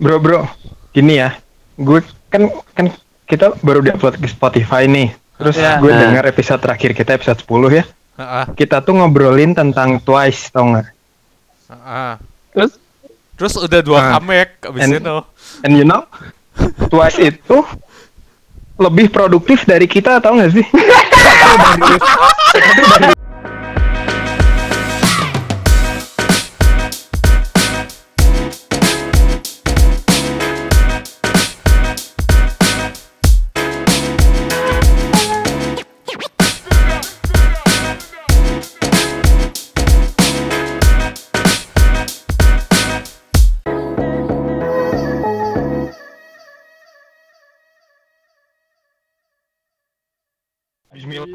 Bro bro, gini ya, gue kan kan kita baru diupload ke Spotify nih. Terus Iya. gue Nah. dengar episode terakhir kita episode 10 ya. Heeh, Kita tuh ngobrolin tentang Twice, tau nggak? heeh. Terus Terus udah dua Ah. comeback abis And- itu. and you know, Twice itu lebih produktif dari kita, tau nggak sih?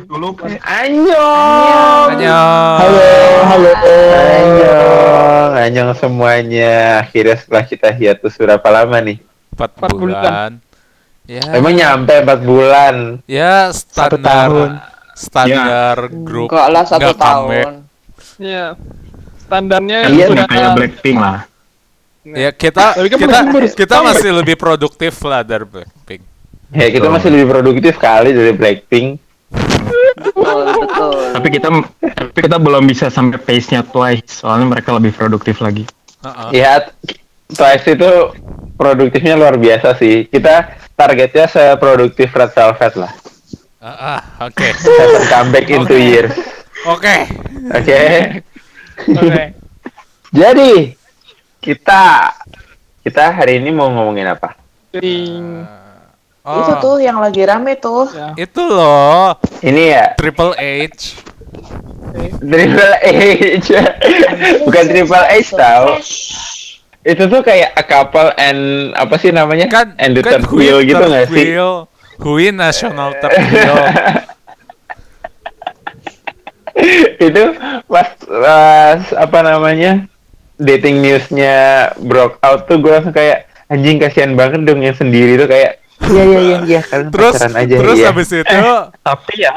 Dulu. Annyeong. Annyeong. Halo, halo. Annyeong. Annyeong semuanya. Akhirnya setelah kita hiatus berapa lama nih? Empat Empat bulan. bulan. Ya. Emang nyampe 4 bulan. ya Satu standar tahun. standar grup Enggak lah satu nggak tahun. Iya. Standarnya Kan Iya, udah kayak Blackpink lah. Ya kita Tapi kan kita kita masih lebih produktif lah dari Blackpink. Ya, kita masih lebih produktif kali dari Blackpink. Betul, betul. Tapi kita tapi kita belum bisa sampai pace-nya Twice, soalnya mereka lebih produktif lagi. Heeh. Ya, Twice itu produktifnya luar biasa sih. Kita targetnya seproduktif Red Velvet lah. Ah, ah, oke. Seven comeback in two Oke. years. Oke. Oke. Oke. Jadi kita kita hari ini mau ngomongin apa? Ting. Oh, Itu tuh yang lagi rame tuh. Ya. itu loh Ini ya Triple H. Triple H. Bukan Triple H tau. Itu tuh kayak a couple and apa sih namanya? Kan and the kan third wheel gitu nggak sih? wheel. Hui National Third Wheel. itu pas, pas apa namanya dating newsnya broke out tuh gue langsung kayak anjing kasihan banget dong yang sendiri tuh kayak iya iya iya iya kalian Terus pacaran aja terus iya. habis itu Tapi ya,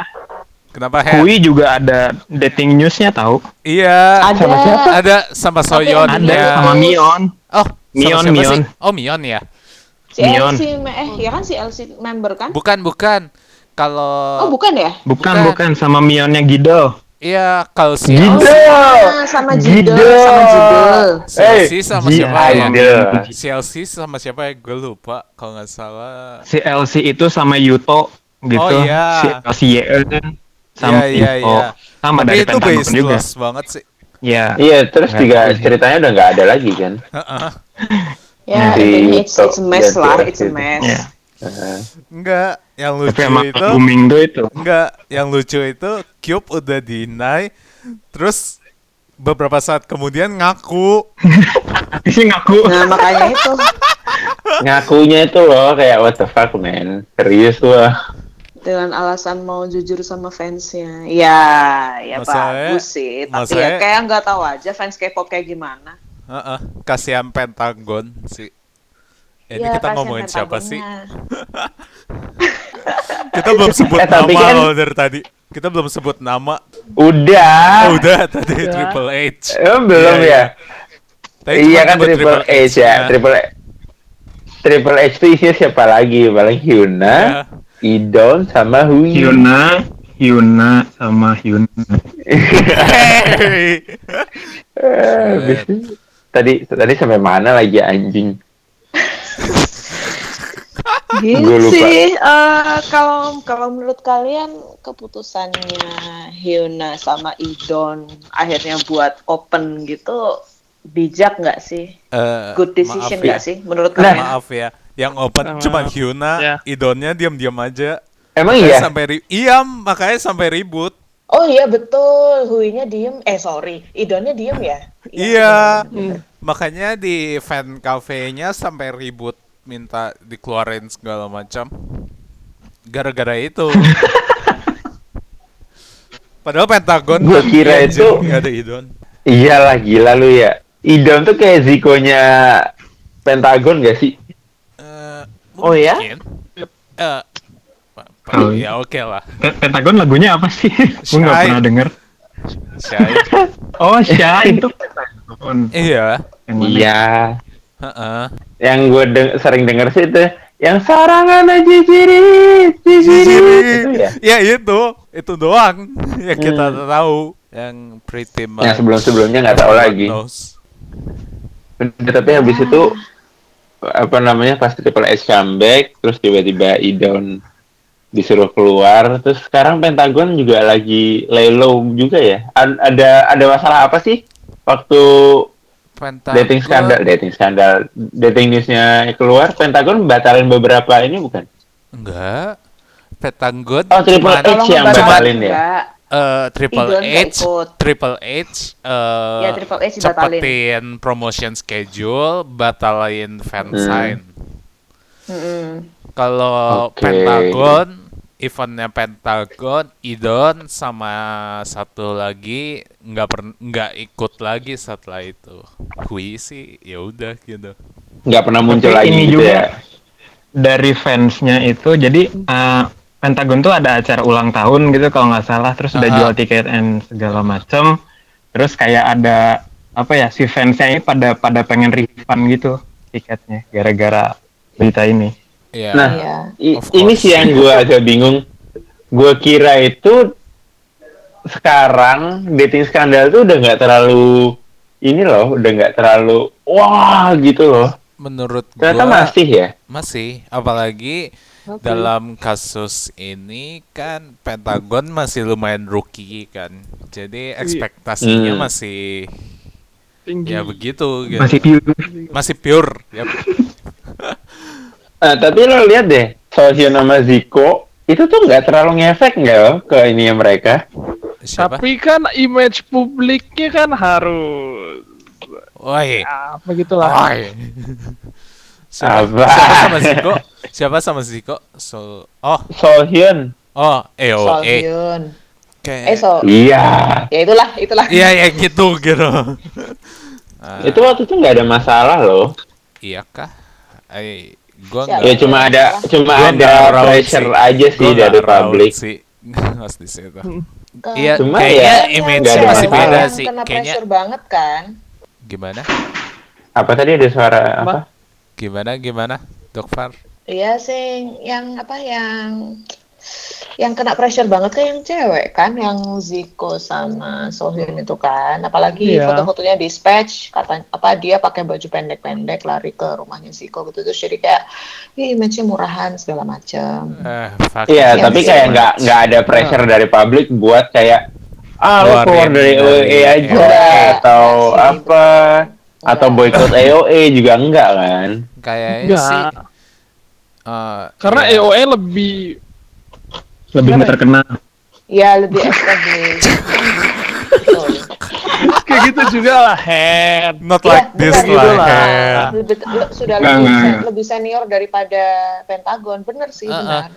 kenapa Hen? Hui juga ada dating newsnya tahu. Iya. Ada. Sama siapa? Ada sama Tapi Soyeon. ada ya. sama Mion. Oh, sama Mion, siapa Mion. sih? Oh, Mion ya. Si Mion. LC eh ya kan si LC member kan? Bukan, bukan. Kalau Oh, bukan ya? Bukan, Bukan. bukan sama Mionnya Gido. Iya, kalau si Gido. Ah, sama Jidel, Gido. sama Jidel. Eh, LC sama siapa ya? Gido. Si LC sama siapa ya? Gue lupa kalau nggak salah. Si LC itu sama Yuto gitu. Oh, iya. Si LC YE kan sama Iya, iya, Yuto. iya. Sama Tapi dari itu Pentagon juga. banget sih. Iya. iya terus Nggak juga sih. ceritanya udah nggak ada lagi kan Heeh. Ya, intinya it's, it's a mess lah, it's a mess. Iya. Heeh. Enggak, yang Tapi lucu emang itu booming tuh itu. enggak, yang lucu itu Cube udah deny terus beberapa saat kemudian ngaku. Sih ngaku. Nah, makanya itu. ngakunya itu loh kayak what the fuck man serius loh dengan alasan mau jujur sama fansnya. Ya, ya Masalahnya- bagus sih. Tapi ya kayak nggak tahu aja fans K-pop kayak gimana. Heeh, kasihan Pentagon sih. Ini Ya, kita ngomongin siapa sih? Kita belum sebut Eh, nama kan- loh dari tadi. Kita belum sebut nama. udah Oh, udah tadi Udah. Triple H. Emang belum Iya, ya iya. Tadi iya cuma kan Triple H ya H-nya. Triple Triple H itu isinya siapa lagi paling Hyuna Iya. Idon sama Hui Hyuna, Hyuna sama Hyuna. Hey. Eh, itu- tadi tadi sampai mana lagi anjing Gitu sih. eh, kalau kalau menurut kalian keputusannya Hyuna sama Idon akhirnya buat open gitu bijak nggak sih? Eh, Good decision maaf nggak ya. sih menurut Nah. kalian? Maaf ya. Yang open cuma Hyuna, Ya. idonnya diam-diam aja. emang Makanya iya Sampai ri- iya, makanya sampai ribut. Oh iya betul, Huinya diem. Eh sorry, Idonnya diem ya? Iya. bener, bener. Makanya di fan cafe-nya sampai ribut minta dikeluarin segala macam. Gara-gara itu. Padahal Pentagon Gua kan kira iya, itu- nggak ada idon. iyalah gila lu ya Idon tuh kayak Ziko-nya Pentagon gak sih Eh, Oh ya? Eh, Oh, ya oke lah. Pe- Pentagon lagunya apa sih? Gue nggak Shy. pernah denger. Shy. Oh, Shine itu Pentagon. iya. Yang mana? iya Heeh. Yang gue deng- sering denger sih itu yang sarangan aja jirit. Itu ya. Ya itu, itu doang yang kita Hmm. tahu. Yang pretty much. Yang sebelum-sebelumnya nggak tahu lagi. knows. Tapi habis itu apa namanya pas Triple H comeback terus tiba-tiba Idon disuruh keluar terus sekarang Pentagon juga lagi lay low juga ya A- ada ada masalah apa sih waktu Pentagon. dating skandal dating skandal dating newsnya keluar Pentagon batalin beberapa ini bukan Enggak. Pentagon. Oh, Triple H yang batalin ya? eh, Triple H. Triple H, eh, Ya, Triple H cepetin promotion schedule, batalin fan Hmm. sign. Mm-mm. Kalau Oke. Pentagon, eventnya Pentagon, Idon sama satu lagi nggak per nggak ikut lagi setelah itu. Kui sih ya udah gitu. nggak pernah muncul Tapi lagi ini gitu juga ya dari fansnya itu jadi eh, Pentagon tuh ada acara ulang tahun gitu kalau nggak salah terus udah Aha. jual tiket and segala macem terus kayak ada apa ya si fansnya ini pada pada pengen refund gitu tiketnya gara-gara berita ini Ya. Nah, Iya. Of ini sih yang gue agak bingung. Gue kira itu sekarang dating skandal tuh udah nggak terlalu ini loh, udah nggak terlalu wah gitu loh. menurut Ternyata gua masih ya. masih apalagi dalam kasus ini kan Pentagon masih lumayan rookie kan. Jadi ekspektasinya Hmm. masih tinggi. ya begitu gitu. masih pure Masih pure. Yap. Nah, tapi lo lihat deh, Sohyun sama Ziko itu tuh nggak terlalu ngefek nggak loh ke ini mereka. Siapa? Tapi kan image publiknya kan harus Woi. ya begitulah. Woi. Siapa, Apa? siapa sama Ziko? Siapa sama Ziko? So, oh, Sohyun, oh, EOE. Sohyun. Kayak Eh, so, iya. ya itulah, itulah. Iya, ya gitu gitu. Ah, Itu waktu itu nggak ada masalah loh. iya kah? Eh, gua Siapa? nggak Ya cuma ada cuma Gua ada pressure sih. aja sih Gua dari publik. sih. Pas di situ. Iya, Cuma kayaknya ya, image ada masih masalah. beda sih. Kena Kayaknya pressure banget kan. gimana? Apa tadi ada suara apa? Gimana gimana? Dok Far? Iya sih, yang apa yang yang kena pressure banget kan yang cewek kan, yang Ziko sama Sohyun itu kan, apalagi Iya. foto-fotonya dispatch, kata apa dia pakai baju pendek-pendek lari ke rumahnya Ziko gitu terus jadi kayak, ih image-nya murahan segala macam. Eh, fuck. Iya, Iya, tapi kayak nggak nggak ada pressure dari publik buat kayak ah Keluarin keluar dari OE aja EOE. atau sih, apa atau Nggak. boykot EOE juga enggak kan? Kayaknya sih eh, Karena ya, EOE lebih lebih ya? terkenal Ya lebih established. Kayak gitu juga lah head. not Iya, like this gitu lah. Lebih- le- sudah lebih, nggak, sen- lebih senior daripada Pentagon, bener sih Uh-uh. benar.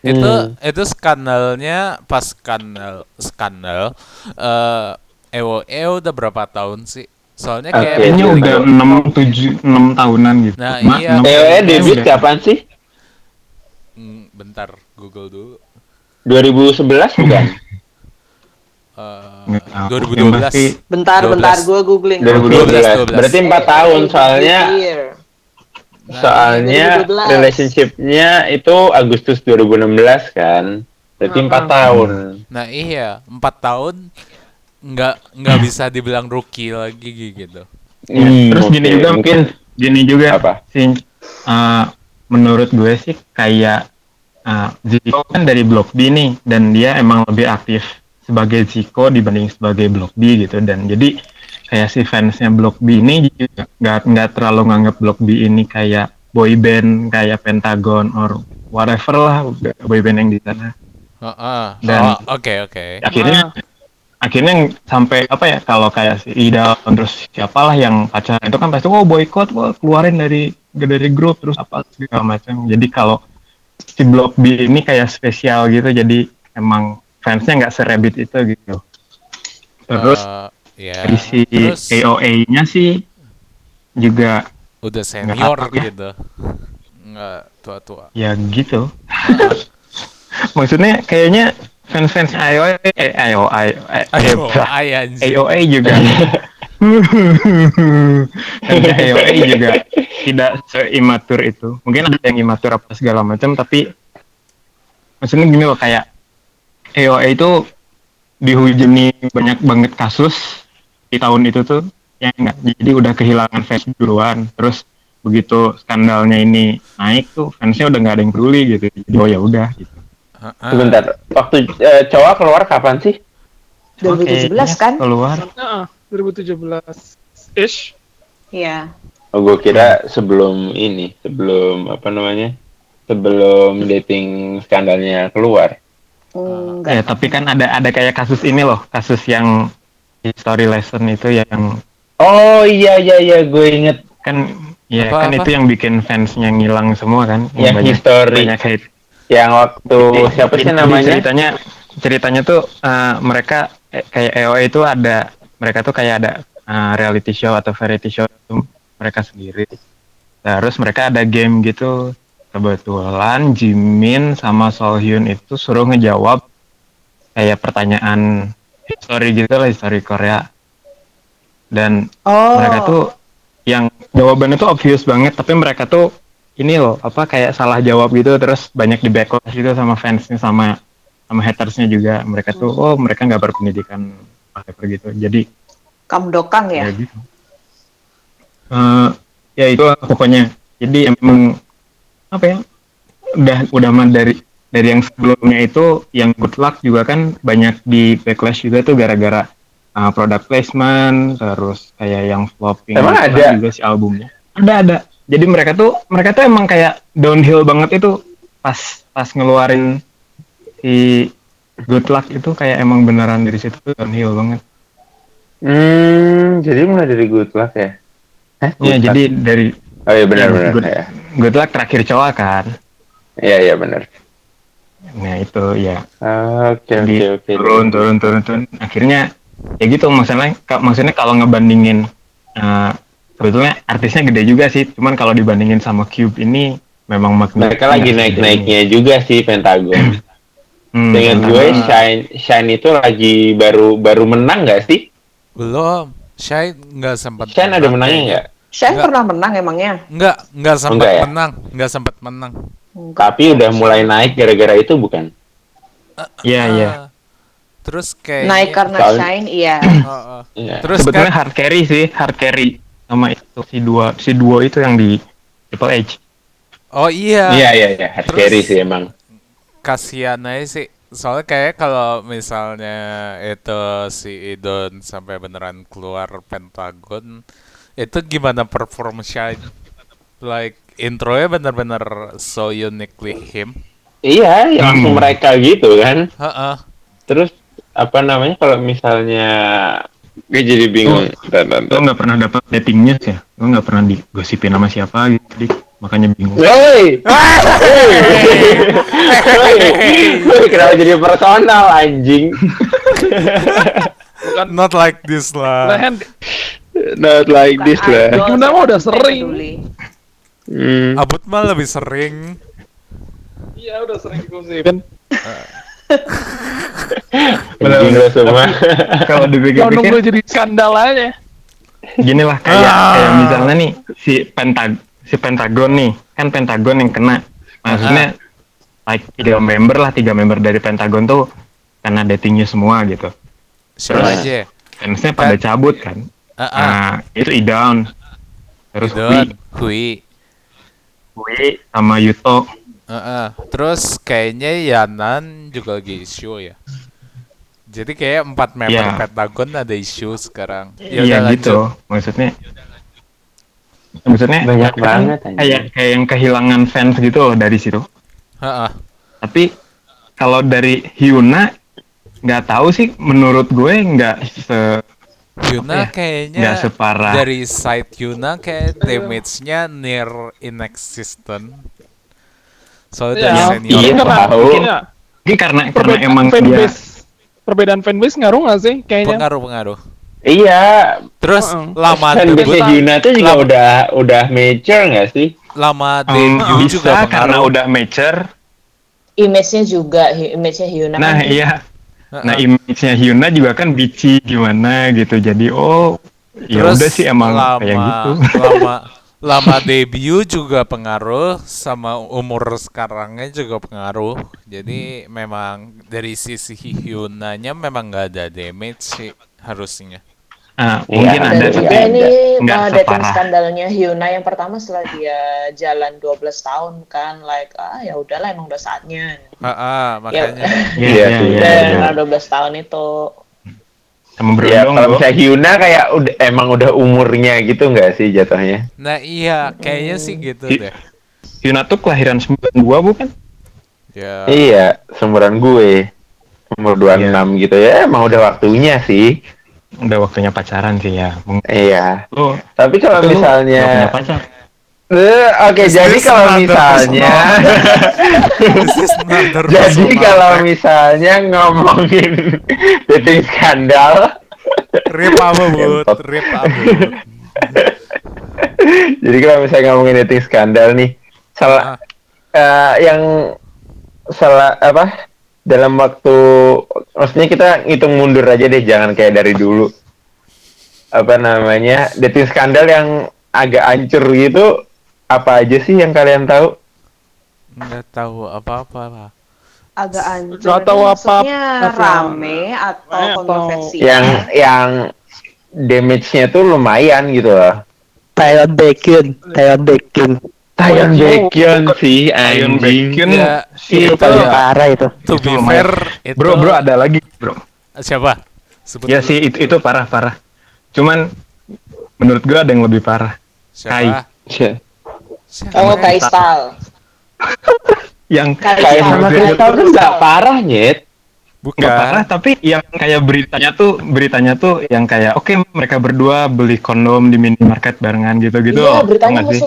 itu Hmm. itu skandalnya pas skandal skandal eh EOE udah berapa tahun sih? Soalnya kayak kayaknya Iya, udah. 6 7 6 tahunan gitu Nah, Ma, iya. enam EOE tahun E debut kapan sih? Hmm, bentar Google dulu. 2011 bukan? Eh, Nggak tahu. 2012. Yang pasti Bentar, 12. bentar, gue googling. 2012. 12. Berarti 4 tahun soalnya Year. Nah, soalnya 2012. relationship-nya itu Agustus 2016 kan. Berarti 4 Uh-uh. tahun. Nah iya, empat tahun nggak nggak bisa dibilang rookie lagi gitu. Ya, Hmm, terus gini juga mungkin gini juga Apa? sih eh, menurut gue sih kayak eh, Zico kan dari blok B nih dan dia emang lebih aktif sebagai Zico dibanding sebagai blok B gitu dan jadi kayak si fansnya blok B ini juga nggak nggak terlalu nganggap blok B ini kayak boy band kayak Pentagon or whatever lah boy band yang di sana Heeh. Dan- Oh, oke oke. akhirnya akhirnya yang sampai apa ya kalau kayak si Ida terus siapalah yang pacaran itu kan pasti oh boykot wah, keluarin dari dari grup terus apa segala macam jadi kalau si blok B ini kayak spesial gitu jadi emang fansnya nggak serebit itu gitu terus Eh, ya. dari si Terus AOA-nya sih juga udah senior ya. gitu. Nggak tua-tua. ya gitu maksudnya kayaknya fans-fans AOA eh, AOA anjing. AOA juga Fansnya AOA juga tidak seimatur itu. Mungkin ada yang imatur apa segala macam, tapi maksudnya gini loh kayak AOA itu dihujani banyak banget kasus di tahun itu tuh ya enggak jadi udah kehilangan fans duluan terus begitu skandalnya ini naik tuh fansnya udah nggak ada yang peduli gitu jadi oh ya udah gitu Heeh. Sebentar, waktu eh, cowok keluar kapan sih? 2017 Kayaknya kan? keluar Heeh, 2017 ish. Iya. Oh, gue kira sebelum ini, sebelum apa namanya? Sebelum dating skandalnya keluar. Enggak. ya tapi kan ada ada kayak kasus ini loh kasus yang history lesson itu yang Oh iya iya iya, gue inget kan ya Apa, kan apa? itu yang bikin fansnya ngilang semua kan yang banyak history banyak hate yang waktu Jadi- siapa sih namanya? ceritanya ceritanya tuh eh, mereka eh, kayak EOE itu ada mereka tuh kayak ada eh, reality show atau variety show mereka sendiri. Terus mereka ada game gitu kebetulan Jimin sama Solhyun itu suruh ngejawab kayak pertanyaan history gitu lah history Korea. Dan Oh. mereka tuh yang jawabannya tuh obvious banget tapi mereka tuh ini loh apa kayak salah jawab gitu terus banyak di backlash gitu sama fansnya sama sama hatersnya juga. Mereka tuh oh mereka nggak berpendidikan whatever gitu. Jadi Kamdokang ya? ya gitu. Eh, ya itu pokoknya. Jadi emang apa ya udah udah mah dari dari yang sebelumnya itu yang good luck juga kan banyak di backlash juga tuh gara-gara uh, product placement terus kayak yang flopping Emang ada? juga si albumnya. Ada ada. Jadi mereka tuh mereka tuh emang kayak downhill banget itu pas pas ngeluarin si good luck itu kayak emang beneran dari situ downhill banget Hmm, jadi mulai dari good luck ya? Hah? ya Good luck? jadi dari Oh iya benar yang benar good, ya. good luck terakhir cowok kan Iya iya benar. nah itu ya Oke oke oke. turun turun turun turun akhirnya ya gitu maksudnya maksudnya kalau ngebandingin eh, sebetulnya artisnya gede juga sih cuman kalau dibandingin sama Cube ini memang makna Mereka lagi naik naiknya juga sih Pentagon. hmm, Dengan gue Shine Shine itu lagi baru baru menang nggak sih? Belum. Shine nggak sempat. Shine ada menangnya nggak? Saya Enggak. pernah menang emangnya? Nggak, nggak sempat Enggak ya? menang. Nggak sempat menang. Enggak. Tapi udah mulai naik gara-gara itu bukan? Iya, Ah, iya. Terus kayak Naik karena Soalnya- Shine, iya. Iya. Terus sebetulnya kan hard carry sih hard carry sama itu si dua si duo itu yang di Triple H Oh iya. Iya iya iya. Hard Terus- carry sih emang. Kasihan aja sih soalnya kayak kalau misalnya itu si Idon sampai beneran keluar Pentagon itu gimana perform Shine like intronya bener-bener so uniquely him Iya, ya langsung Hmm. mereka gitu kan. Heeh. Terus apa namanya kalau misalnya gue jadi bingung. Lo nggak pernah dapat dating news ya lo nggak pernah digosipin sama siapa gitu Dik. Makanya bingung Woi, Woi, kenapa jadi personal anjing? not like this lah Not like this lah. Gimana mah udah sering. Hmm. Abut mah lebih sering iya udah sering digosipin. Anjing lo semua. kalau dipikir-pikir nunggu jadi skandal aja. gini lah kayak Ah. kayak misalnya nih si pentag si pentagon nih. Kan pentagon yang kena. Maksudnya like tiga member lah tiga member dari pentagon tuh kena datingnya semua gitu. Siapa Terus? aja? fansnya pada cabut kan. Ah ah. Nah itu idown terus Idon Hui. Hui. Sama Yuto. Heeh. Terus kayaknya Yanan juga lagi isu ya. Jadi kayak empat member Iya. Pentagon ada isu sekarang. Ya iya udah gitu. maksudnya maksudnya Banyak kan banget, kayak kayak yang kehilangan fans gitu loh dari situ Heeh. tapi kalau dari Hyuna nggak tahu sih menurut gue nggak se Yuna ya? kayaknya nggak separah dari side Yuna kayak damage-nya near inexistent. Soalnya dari Ya, senior. Iya, karena tahu. mungkin ya, Ini karena karena perbedaan emang dia fanbase, perbedaan fanbase ngaruh nggak sih kayaknya? pengaruh-pengaruh. Iya. Terus Heeh. lama Kan debut, biasanya Hyuna tuh juga lama- udah udah mature nggak sih? lama debut bisa juga karena pengaruh. udah mature. Image-nya juga, image-nya Hyuna Nah kan iya, Heeh. nah image-nya Hyuna juga kan bitchy gimana gitu. Jadi oh ya Terus udah sih emang lama, kayak gitu. Lama lama debut juga pengaruh sama umur sekarangnya juga pengaruh. Jadi memang dari sisi Hyunanya memang nggak ada damage sih harusnya. Ah, Iya, mungkin ada ada Dan tapi juga ini nggak uh, dating separah. skandalnya Hyuna yang pertama setelah dia jalan 12 tahun kan like ah ya udahlah emang udah saatnya. Ah, ah, makanya. Iya, Iya iya, iya, Dan karena 12 tahun itu Sama Ya, kalau misalnya Hyuna kayak udah emang udah umurnya gitu nggak sih jatuhnya? Nah iya, kayaknya sih gitu deh. Yuna tuh kelahiran 92 bukan? Ya. Iya, seumuran gue. Umur 26 gitu ya, emang udah waktunya sih. Udah waktunya pacaran sih ya. Mungkin Iya. lu Tapi kalau punya misalnya pacar. Eh, Oke, Is jadi kalau misalnya Jadi kalau misalnya ngomongin dating skandal rip apa bud, Kentot. rip apa bud. Jadi kalau misalnya ngomongin dating skandal nih salah Ah, eh, yang salah apa dalam waktu maksudnya kita ngitung mundur aja deh jangan kayak dari dulu apa namanya dating skandal yang agak hancur gitu apa aja sih yang kalian tahu nggak tahu apa-apa lah. agak anjir. Nggak tahu tahu. rame atau kontroversi. yang yang damage-nya tuh lumayan gitu loh Thailand Bacon, Thailand Bacon. Tayon Baekhyun sih Ion anjing Bacon Ya, Itu paling parah itu. to be fair itu Bro, bro ada lagi, bro. siapa? Sebut Ya dulu. sih itu itu parah parah. Cuman menurut gua ada yang lebih parah. Siapa? Cia. Siapa? Oh, Kaistal. Yang Kayak sama Kristal tuh nggak parah nyet Bukan. nggak parah tapi yang kayak beritanya tuh beritanya tuh yang kayak oke mereka berdua beli kondom di minimarket barengan gitu-gitu. Iya, Tau beritanya nggak sih?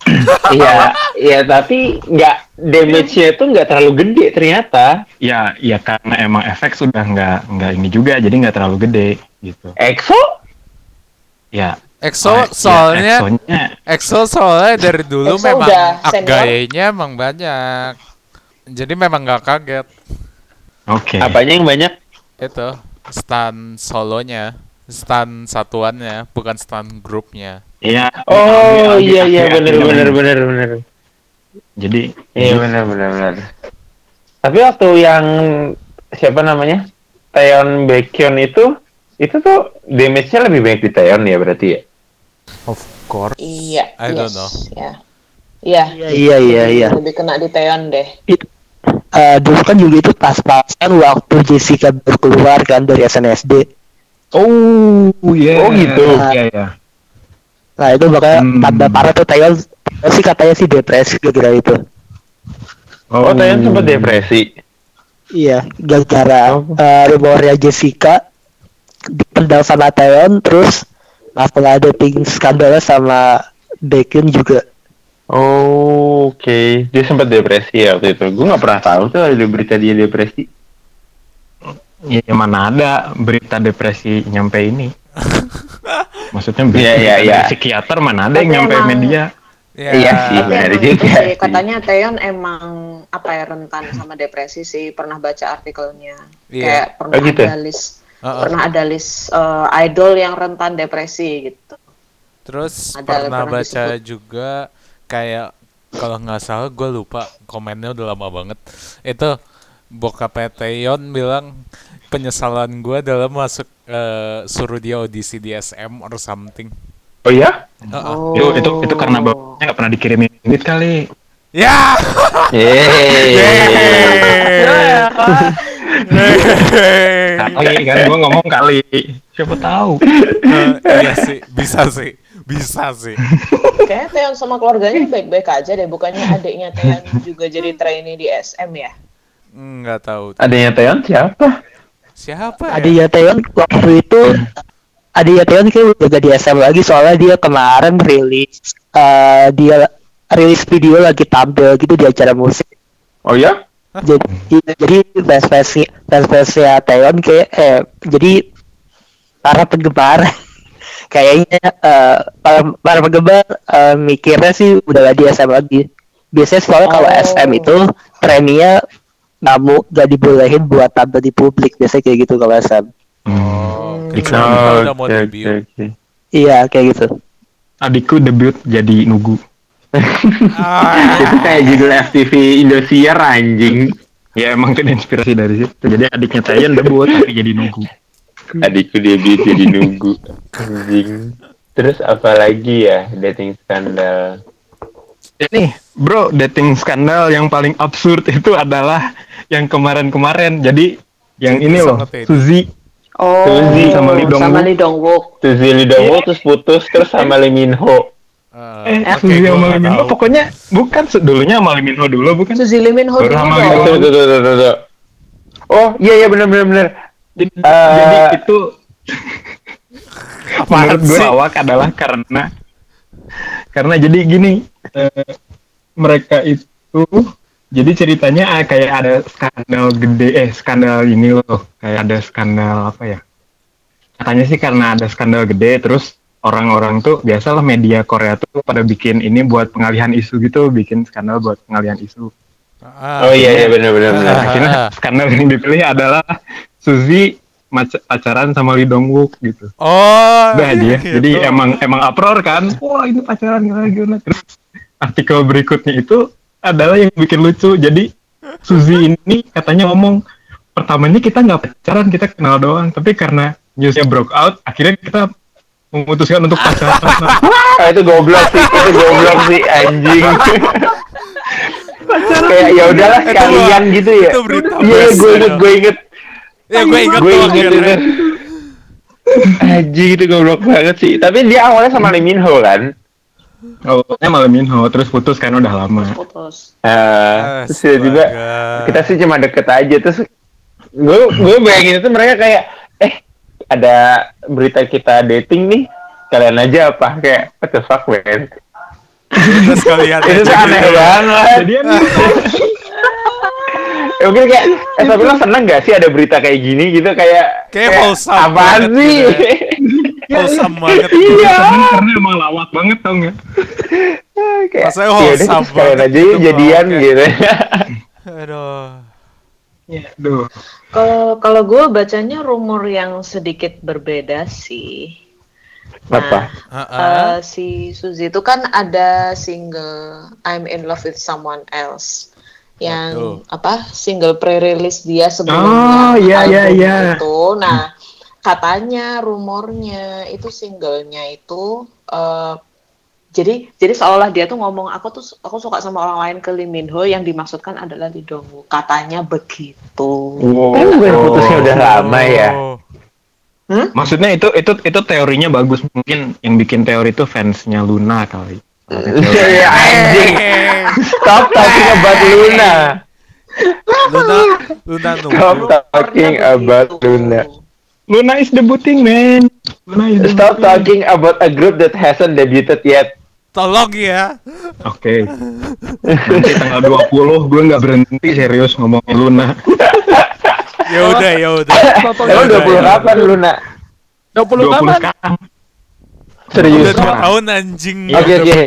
iya iya tapi nggak damage-nya itu nggak terlalu gede ternyata Ya, ya karena emang efek sudah nggak nggak ini juga, jadi nggak terlalu gede gitu. EXO Ya. EXO ah, ya, soalnya EXO-nya EXO soalnya dari dulu EXO memang gayanya emang banyak. Jadi memang nggak kaget oke. apanya yang banyak itu stan solonya, stan satuannya, bukan stan grupnya. Iya. oh iya iya Aldi bener akhirnya bener main. bener bener Jadi iya bener bener bener tapi waktu yang siapa namanya Taeyeon Baekhyun itu itu tuh damage-nya lebih banyak di Taeyeon ya berarti ya Of course. Iya. I don't yes, know. Ya. Iya. Iya iya iya. Lebih kena di Taeyeon deh. Eh, dulu kan juga itu pas-pasan waktu Jessica baru keluar kan dari SNSD. Oh, iya. Oh, gitu. Iya, iya. Nah itu makanya Hmm. tambah parah tuh Taeyeon sih katanya sih depresi gara-gara itu. oh Taeyeon sempat depresi Iya, gara-gara Oh. eh, rumornya Jessica dipendam sama Taeyeon terus masalah dating skandalnya sama Baekhyun juga. oh oke dia sempat depresi ya waktu itu gue nggak pernah tahu tuh ada berita dia depresi Ya, mana ada berita depresi nyampe ini. Maksudnya berita iya, dari iya. psikiater mana ada Tapi yang nyampe emang- media. Ya, Iya sih. Benar juga sih, katanya Taeyeon emang apa ya rentan sama depresi sih. Pernah baca artikelnya. Iya. Kayak pernah Oh, gitu? ada list Uh-uh. pernah ada list eh, idol yang rentan depresi gitu. Terus Ada pernah pernah baca disebut. juga kayak kalau nggak salah gue lupa komennya udah lama banget. Itu bokapnya Taeyeon bilang penyesalan gue adalah masuk eh, suruh dia audisi di SM or something. oh ya Uh-uh. Itu, itu itu karena bapaknya nggak pernah dikirimin duit kali. Ya. Yeay. Kali kan gua ngomong kali. Siapa tahu. Eh, iya sih, bisa sih, bisa sih. Kayaknya Taeyeon sama keluarganya baik-baik aja deh. Bukannya adiknya Taeyeon juga jadi trainee di SM ya? Nggak tahu. adanya Taeyeon siapa Siapa ya? Adiknya Taeyeon waktu itu adiknya Taeyeon kayak udah gak di SM lagi soalnya dia kemarin rilis eh, dia rilis video lagi tampil gitu di acara musik. oh ya jadi jadi fans fansnya fans fansnya Taeyeon kayak eh jadi para penggemar kayaknya eh, para, para penggemar eh, mikirnya sih udah gak di SM lagi biasanya soalnya kalau Oh. SM itu trennya nggak mau gak dibolehin buat tampil di publik biasanya kayak gitu kalau SM Oh, oke, debut. oke, oke. Iya kayak gitu. Adikku debut jadi nugu. Ah, Itu kayak judul FTV Indosiar anjing. Ya emang kan inspirasi dari situ. Jadi adiknya Taeyeon debut tapi jadi nugu. Adikku debut jadi nunggu anjing. Terus apa lagi ya dating skandal? Ini bro, dating skandal yang paling absurd itu adalah yang kemarin-kemarin. Jadi yang Jadi ini loh. Suzy Oh, Suzy sama Lee Dong sama Wook. Lee Dong Wook. Terus Lee Dong Wook terus putus terus sama Lee Min Ho. Eh, oke, Suzy gua sama Lee Min Ho pokoknya bukan dulunya sama Lee Min Ho dulu bukan? Suzy Lee Min Ho dulu sama dong. Lee Tuh, tuh, tuh, tuh. Oh iya iya benar benar benar. Jadi, Eh, jadi itu menurut gue awak adalah karena karena jadi gini eh, mereka itu jadi ceritanya ah, kayak ada skandal gede eh skandal ini loh kayak ada skandal apa ya katanya sih karena ada skandal gede terus orang-orang tuh biasalah media Korea tuh pada bikin ini buat pengalihan isu gitu bikin skandal buat pengalihan isu Ah, Oh iya iya benar benar benar. Ah. akhirnya skandal yang dipilih adalah Suzy pacaran sama Lee Dong Wook gitu Oh, Udah aja. gitu. Jadi emang emang uproar kan. Wah ini pacaran gimana gimana. Terus artikel berikutnya itu adalah yang bikin lucu. Jadi Suzy ini katanya ngomong pertamanya kita nggak pacaran kita kenal doang. Tapi karena newsnya broke out, akhirnya kita memutuskan untuk pacaran. Nah, Ah, itu goblok sih, itu goblok sih anjing. Kayak ya udahlah sekalian mah- gitu ya. Iya best, gue inget ya. gue inget Ya gue ingat gue inget itu. akhirnya. Anjing itu goblok banget sih. Tapi dia awalnya sama Lee Min Ho kan. Awalnya malam Minho terus putus kan udah lama. Putus. Eh, terus tiba-tiba Astaga. kita sih cuma deket aja terus gue gue bayangin itu mereka kayak eh ada berita kita dating nih kalian aja apa kayak what the fuck man Udah sekalian itu tuh aja aneh gitu. banget Jadi ya mungkin kayak eh tapi lo seneng gak sih ada berita kayak gini gitu kayak Kayak wholesome apaan banget sih gitu Wholesome banget. iya karena emang lawak banget tau nggak? kayak Rasanya ya udah wholesome kalian banget aja yuk gitu, jadian gitu Aduh. Duh. Kalau kalau gue bacanya rumor yang sedikit berbeda sih. apa Heeh. Eh, si Suzy itu kan ada single I'm in love with someone else yang Waduh. apa single pre-release dia sebelumnya Oh, iya, iya, album iya. itu. Nah, katanya rumornya itu singlenya itu eh, jadi jadi seolah dia tuh ngomong aku tuh aku suka sama orang lain ke Lee Min Ho yang dimaksudkan adalah Lee Dong Wook. Katanya begitu. kan gue putusnya udah lama ya? Oh. Maksudnya itu itu itu teorinya bagus. Mungkin yang bikin teori itu fansnya Luna kali. Iya, anjing. Stop talking about Luna. Luna, Luna stop talking about Luna Luna is debuting man. Luna is Stop debuting. talking about a group that hasn't debuted yet. Tolong ya. Oke. Nanti tanggal 20 gue nggak berhenti serius ngomongin Luna. Ya udah, ya udah. Emang Udah, 20 ya. kapan Luna? 20 20 kapan? sekarang. Serius? Udah dua sekarang. tahun anjing. Oke, oke.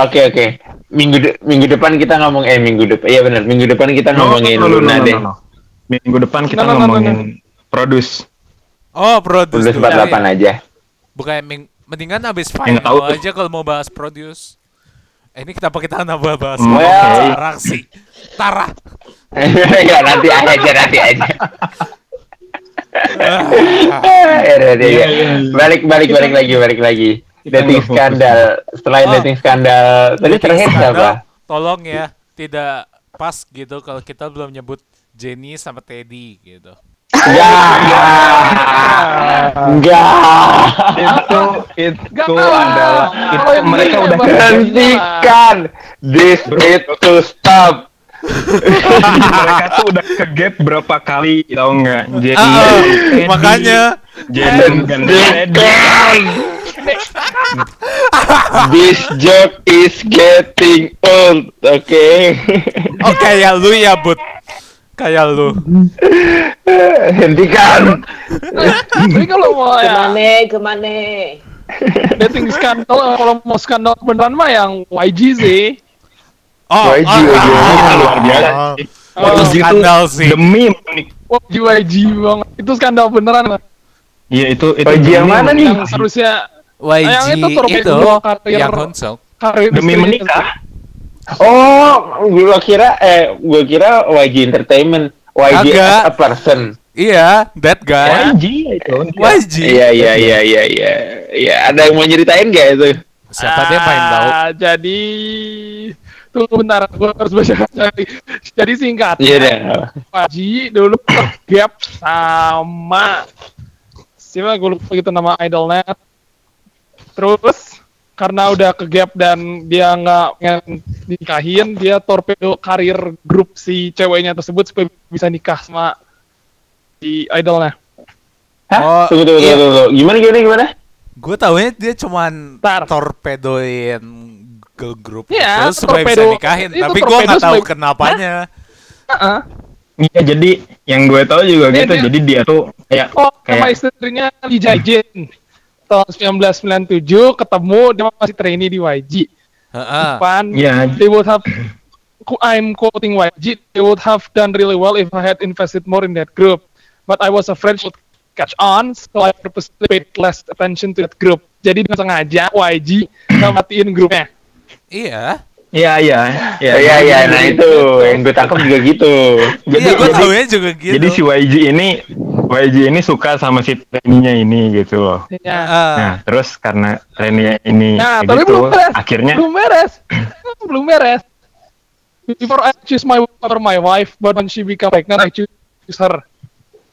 Oke oke. Minggu de- minggu depan kita ngomong eh minggu depan. Iya benar. Minggu depan kita ngomongin No, no, no, Luna no, no, deh. no. Minggu depan kita No, no, no, no, ngomongin produce. Oh, produce dulu. 48 aja. Bukan ming mendingan abis nggak tahu final tuh. aja kalau mau bahas produce. Eh, ini kenapa kita nambah bahas oke. sekarang sih? Tara. ya nanti aja nanti aja. Ya, Iya, ya. iya, iya. Balik balik balik lagi balik lagi. Dating skandal. Selain Oh. dating skandal, tadi terakhir siapa? Tolong ya, tidak pas gitu kalau kita belum nyebut Jenny sama Teddy gitu. Ya. Enggak. Itu itu adalah itu mereka udah Bang. Hentikan. This it to stop. mereka tuh udah ke gap berapa kali tau nggak? Jadi Ah, ah, makanya Jadi dan. This joke is getting old. Oke. oh kayak lu ya, Bud. Kayak lu. Hentikan. Tapi kalau mau ya Gimana, gimana? dating skandal, kalau mau skandal beneran mah yang YG sih. Oh, YG, oh, YG. ah, luar biasa ah. sih. Oh, Itu skandal sih. Demi menik- YG YG banget. Itu skandal beneran lah. Iya itu itu YG yang mana nih? Yang seharusnya YG Yang itu itu, yang konsol. karir demi menikah. Oh, gua kira eh gua kira YG Entertainment, YG as a person. Iya, that guy. YG itu. YG. Iya iya iya iya iya. Iya, ada yang mau nyeritain gak itu? Siapa dia main tahu? Ah, Jadi tunggu bentar, gue harus baca cari. Jadi singkatnya, Iya deh. Paji dulu gap sama siapa gue lupa gitu nama idolnya. Terus karena udah ke gap dan dia nggak pengen nikahin, dia torpedo karir grup si ceweknya tersebut supaya bisa nikah sama si idolnya. Hah? Oh, tunggu, tunggu, iya. tunggu, tunggu. Gimana, gimana, gimana? Gue taunya dia cuman Ntar. torpedoin girl group Iya, itu supaya bisa torpedo. nikahin. Itu Tapi gue nggak tahu supaya- kenapanya. Heeh. Iya jadi yang gue tahu juga Dia- gitu. dia- Jadi dia tuh kayak Oh, sama kayak istrinya Lee Jae-jin. Tahun 1997 ketemu dia masih trainee di YG. Heeh. Pan, Iya. they would have I'm quoting YG, they would have done really well if I had invested more in that group. But I was afraid would catch on, so I purposely paid less attention to that group. Jadi dengan sengaja YG matiin grupnya. Iya. Iya iya iya. Iya, iya, Jadi- nah itu yang gue tangkap juga gitu. Jadi iya, gue jadi, taunya juga gitu. jadi si YG ini YG ini suka sama si trainee ini gitu loh. Ya. Heeh. Nah, terus karena trainee ini Nah, gitu, belum beres. akhirnya belum beres. belum beres. Before I choose my over my wife, but when she become pregnant, I choose her.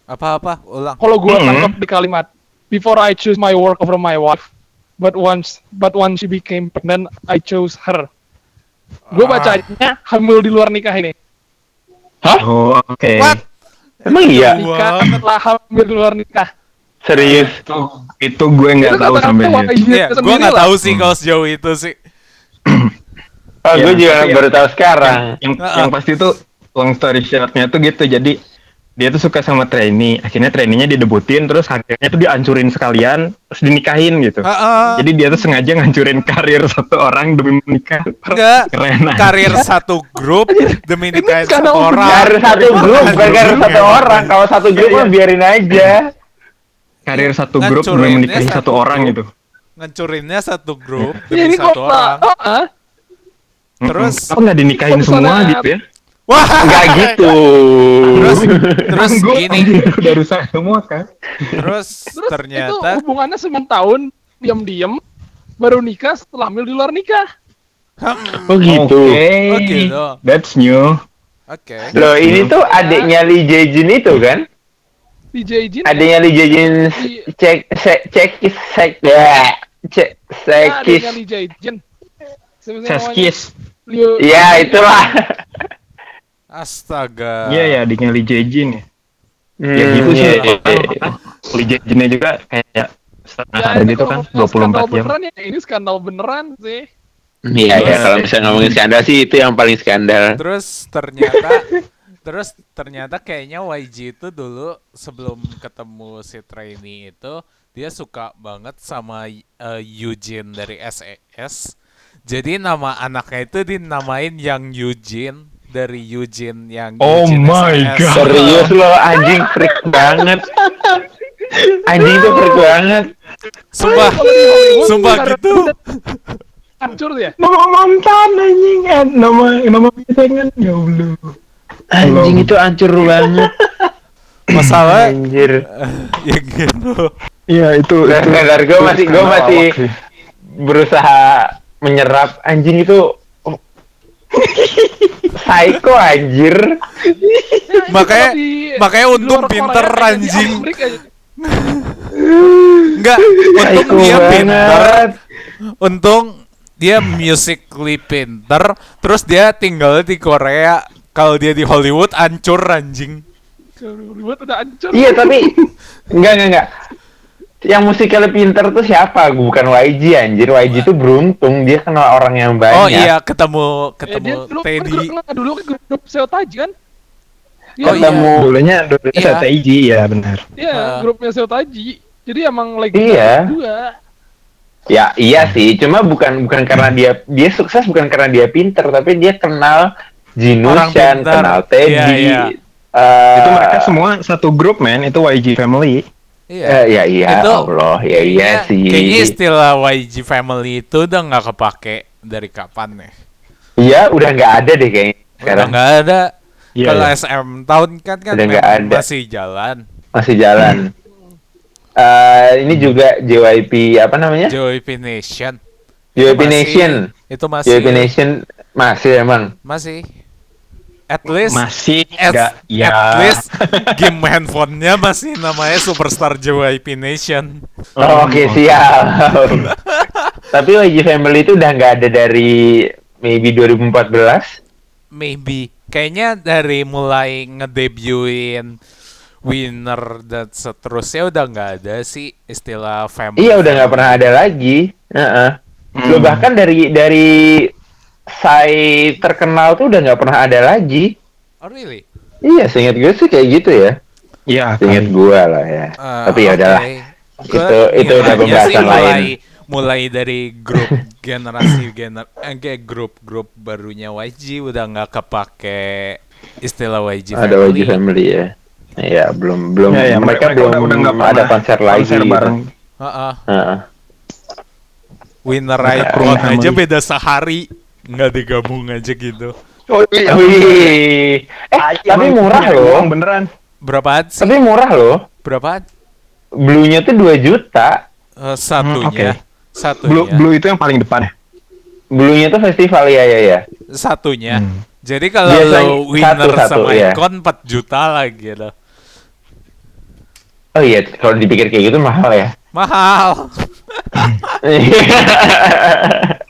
Apa-apa? Ulang. Kalau gua Hmm. tangkap di kalimat, before I choose my work over my wife, but once but when she became pregnant, I chose her. Gue Ah. bacanya hamil di luar nikah ini. oh oke. What? Emang iya? Nikah setelah hamil di luar nikah. Serius? Itu itu gue nggak tahu sampai situ. Iya, gue nggak tahu sih kalau sejauh itu sih. Oh, Iya, gue juga tapi ya- baru tahu sekarang. Yang yang pasti itu long story short-nya tuh gitu. Jadi dia tuh suka sama trainee, akhirnya trainee-nya didebutin terus akhirnya tuh dihancurin sekalian terus dinikahin gitu. Heeh. Jadi dia tuh sengaja ngancurin karir satu orang demi menikah. Enggak. Keren aja. Karir satu grup demi nikahin satu orang. Karir satu grup, bukan karir satu orang. Kalau satu grup mah biarin aja. Karir satu grup demi menikahi satu satu orang gitu. Ngancurinnya satu grup Ya, demi ini kok satu orang. oh, ah? Terus Kenapa nggak dinikahin semua gitu ya? Wah, Enggak gitu. Terus terus gini, udah rusak semua kan. terus Terus itu ternyata hubungannya 9 tahun diam-diam baru nikah setelah hamil di luar nikah. Oh gitu. Oke. Oh, gitu. That's new. Oke. Loh, ini tuh adiknya Lee Jae-jin itu kan? Di Jae-jin. Adiknya Lee Jae-jin cek cek cek cek ya. Cek Ya, sekis. adiknya Lee Jae-jin. Sebenarnya namanya Seskis. Liu- Ya, itulah. Astaga. Iya ya, adiknya Lee Jae-jin ya. Hmm, Ya gitu sih. iya, iya, iya. Lee Jae-jinnya juga kayak setengah Ya, hari gitu kan, ngomong skandal 24 jam. beneran ya, ini skandal beneran sih. Iya, iya. Kalau misalnya ngomongin skandal sih itu yang paling skandal. Terus ternyata terus ternyata kayaknya YG itu dulu sebelum ketemu si trainee itu dia suka banget sama eh, Eugene dari SES. Jadi nama anaknya itu dinamain Yang Eugene dari Eugene yang Oh Eugene my SES. God. Serius lo anjing freak banget. Anjing tuh freak banget. Sumpah, sumpah gitu. Hancur ya. Nama mantan anjing, eh, nama nama pasangan ya Allah. Anjing itu hancur banget. Masalah Anjir. ya gitu. Iya itu. Bentar, itu- bentar, gue itu masih gue masih berusaha menyerap anjing itu. psycho anjir. Makanya di- makanya untung pinter Korea, anjing. Enggak, untung dia pinter. Untung dia musically pinter, terus dia tinggal di Korea. Kalau dia di Hollywood ancur anjing. Hollywood udah hancur. Iya tapi enggak enggak enggak. Yang musikalnya pinter tuh siapa? Bukan YG anjir. YG tuh beruntung dia kenal orang yang banyak. Oh iya, ketemu Eh, dia ketemu dulu kan Teddy. grup, dulu kan grup Seotaji kan? Iya, Oh, iya. Ketemu Dulunya dulunya Iya. STIG ya benar. Iya, Ah. grupnya Seotaji. Jadi emang lagi Iya. juga. Ya iya sih, cuma bukan bukan karena dia dia sukses bukan karena dia pinter, tapi dia kenal Jinushan, kenal Teddy. Iya, iya. eh, itu mereka semua satu grup men, itu YG family. Iya. Eh, ya iya Itu Allah, ya iya kayaknya- sih. Kayaknya istilah YG family itu udah nggak kepake dari kapan ya? Iya, udah nggak ada deh kayaknya Udah sekarang. nggak ada. Iya, Kalau iya. SM tahun kan kan Udah memang ada. masih jalan. Masih jalan. Eh, ini juga JYP apa namanya? JYP Nation. JYP masih- Nation. Itu masih JYP Nation masih emang. masih at least Masih at, enggak ya. at least game handphonenya masih namanya Superstar JYP Nation. Oh, Oke siap. Tapi YG Family itu udah nggak ada dari maybe 2014. Maybe kayaknya dari mulai ngedebutin winner dan seterusnya udah nggak ada sih istilah family. Iya udah nggak pernah ada lagi. Heeh. Loh, Hmm. bahkan dari dari Sai terkenal tuh udah nggak pernah ada lagi. Oh really? Iya, seingat gue sih kayak gitu ya. Iya, Seingat kali. gue lah ya. Eh, Tapi ya udahlah. oke. Itu- Gua itu udah pembahasan mulai, lain. Mulai dari grup generasi gener eh, kayak grup-grup barunya YG udah nggak kepake istilah YG Ada family. YG Family ya. Iya, belum belum Ya, ya, mereka, belum udah, udah ada konser lagi. konser gitu. bareng. Heeh. Heeh. Winner Mereka Icon family. aja beda sehari nggak digabung aja gitu. Oh iya. Wih. Eh, tapi Emang murah loh. uang beneran. Berapaan sih? Tapi murah loh. Berapaan? Bluenya tuh 2 juta. Eh, satunya. Hmm, Satunya. Blue, Blue itu yang paling depan. ya? Bluenya tuh festival ya ya ya. Satunya. Hmm. Jadi kalau Biasanya lo winner satu-satu, sama iya. Icon 4 juta lagi gitu. Oh iya, kalau dipikir kayak gitu mahal ya. Mahal.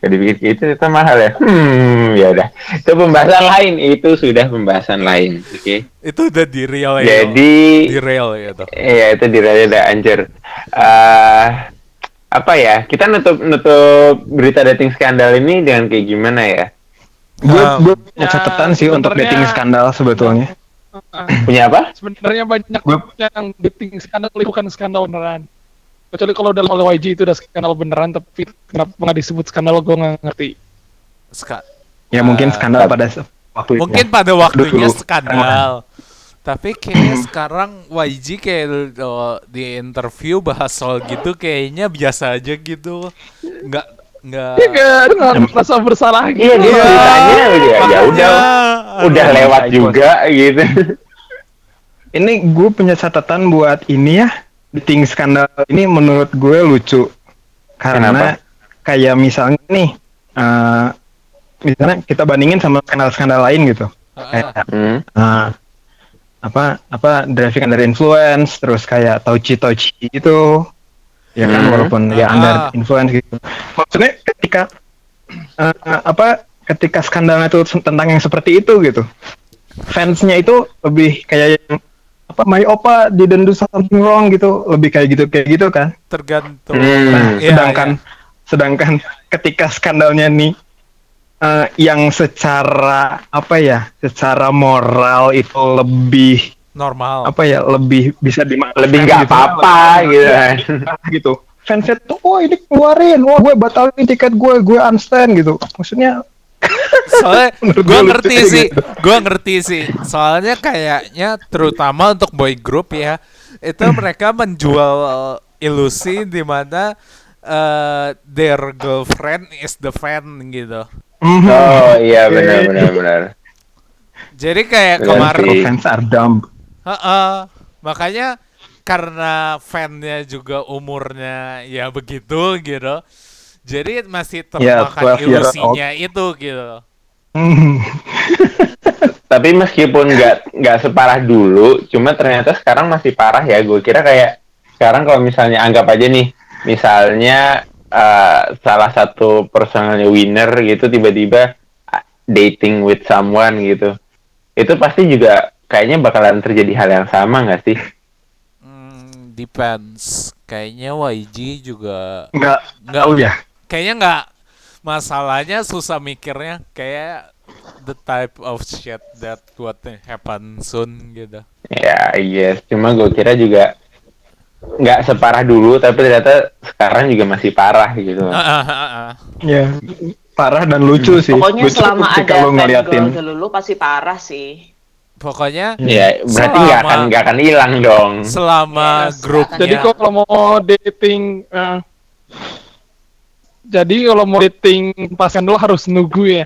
Dipikir kayak gitu ternyata mahal ya. Hmm, ya udah. Itu pembahasan lain. Itu sudah pembahasan lain. Oke. Itu udah di real ya. Jadi di real gitu. Iya itu diranya udah hancur. Eh apa ya? Kita nutup nutup berita dating skandal ini dengan kayak gimana ya? Gue Um, gue punya ya, catatan sih untuk dating skandal sebetulnya. Punya apa? Sebenarnya banyak Gua- yang dating skandal bukan skandal beneran. Kecuali kalau dalam oleh YG itu udah skandal beneran, tapi kenapa nggak disebut skandal gue nggak ngerti. Ska- Ya mungkin Ah. skandal pada waktu itu. Mungkin pada waktunya Dulu. skandal. Tapi kayaknya sekarang YG kayak uh, di interview bahas soal gitu kayaknya biasa aja gitu. Nggak nggak Iya kan, nggak merasa bersalah gitu. Iya dia Iya, ceritanya udah ya makanya. udah udah lewat juga gitu. Ini gue punya catatan buat ini ya. Dating skandal ini menurut gue lucu. Karena Kenapa? kayak misalnya nih, eh, misalnya kita bandingin sama skandal-skandal lain gitu. Ah, Kayak Hmm. eh, apa apa driving under influence, terus kayak touchy touchy gitu. Ya kan Hmm. walaupun ya Ah. under influence gitu. Maksudnya ketika eh, apa ketika skandalnya itu tentang yang seperti itu gitu. Fansnya itu lebih kayak yang apa my opa didn't do something wrong gitu lebih kayak gitu kayak gitu kan tergantung. Hmm. Iya, sedangkan sedangkan ketika skandalnya nih eh, yang secara apa ya secara moral itu lebih normal. apa ya lebih bisa dimaafkan Lebih nggak gitu. apa-apa gitu kan. gitu fansnya tuh oh ini keluarin wah gue batalin tiket gue gue unstand gitu maksudnya Soalnya gue ngerti sih, gitu. gue ngerti sih. Soalnya kayaknya terutama untuk boy group ya, itu mereka menjual uh, ilusi di mana uh, their girlfriend is the fan gitu. mhm, Oh iya benar benar benar. Jadi kayak Benar kemarin, sih. fans are dumb Heeh. makanya karena fannya juga umurnya ya begitu gitu. Jadi masih Ya, termakan 12 year old. ilusinya itu gitu. Tapi meskipun nggak nggak separah dulu, cuma ternyata sekarang masih parah ya. Gue kira kayak sekarang kalau misalnya anggap aja nih, misalnya eh, salah satu personalnya winner gitu tiba-tiba dating with someone gitu, itu pasti juga kayaknya bakalan terjadi hal yang sama nggak sih? Hmm, depends. Kayaknya YG juga nggak nggak tahu ya kayaknya nggak masalahnya susah mikirnya kayak the type of shit that what happen soon gitu. Ya, yes. Cuma gue kira juga nggak separah dulu, tapi ternyata sekarang juga masih parah gitu. Ah, ah, ah, ah. ya parah dan lucu sih Pokoknya lucu selama ada lu ngeliatin dulu pasti parah sih. Pokoknya Ya, berarti nggak akan nggak akan hilang dong. selama Yes, grupnya Jadi kalau mau dating eh, jadi kalau mau dating pasangan dulu harus nunggu ya.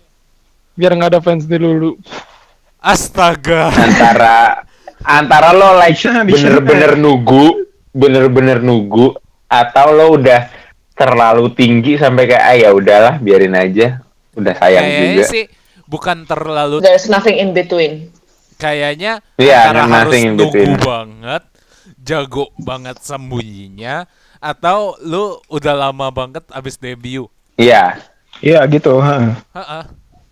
Biar nggak ada fans dulu. astaga. Antara antara lo like bener-bener nunggu, bener-bener nunggu, atau lo udah terlalu tinggi sampai kayak ah ya udahlah biarin aja, udah sayang Kayaknya juga. sih bukan terlalu There's nothing in between. kayaknya Iya, antara harus nothing in nunggu between. banget, jago banget sembunyinya, atau lu udah lama banget abis debut. Iya, Iya gitu. Heeh.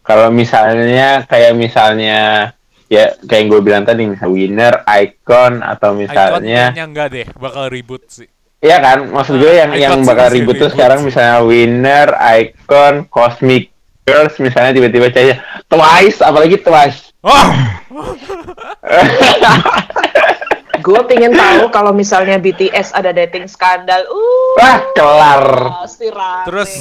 kalau misalnya kayak misalnya ya kayak yang gue bilang tadi misal winner, icon atau misalnya kayaknya enggak deh, bakal ribut sih. Iya kan, maksud gue yang Icon yang bakal masih ribut tuh ribut sekarang sih. misalnya winner, icon, cosmic girls misalnya tiba-tiba cahaya twice, apalagi twice. Oh, Gue pengen tahu kalau misalnya BTS ada dating skandal. Uh, Wah, kelar, pasti rame. Terus,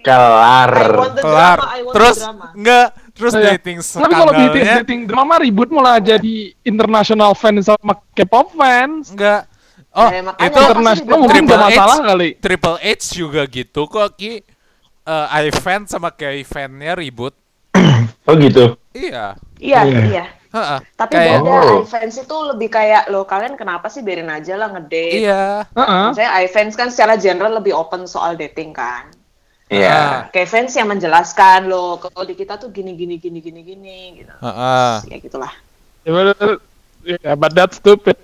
kelar. I want the kelar. drama, I want Terus the drama. enggak, terus Oh, iya. dating Tapi kalau BTS dating drama ribut malah jadi international fans sama K-pop fans. enggak. Oh, makanya itu International mungkin gak masalah H. kali. Triple H juga gitu kok Ki. Eh, iFan sama K-fan-nya ribut. Oh gitu. Iya. Iya, Iya. Heeh. Tapi Kayak- beda, Oh. iFans itu lebih kayak lo kalian kenapa sih biarin aja lah ngedate. Iya. Heeh. Maksudnya iFans kan secara general lebih open soal dating kan. Iya. Kayak fans yang menjelaskan lo kalau di kita tuh gini gini gini gini gini gitu. Heeh. Ya gitulah. Ya, but- ya, but that's stupid.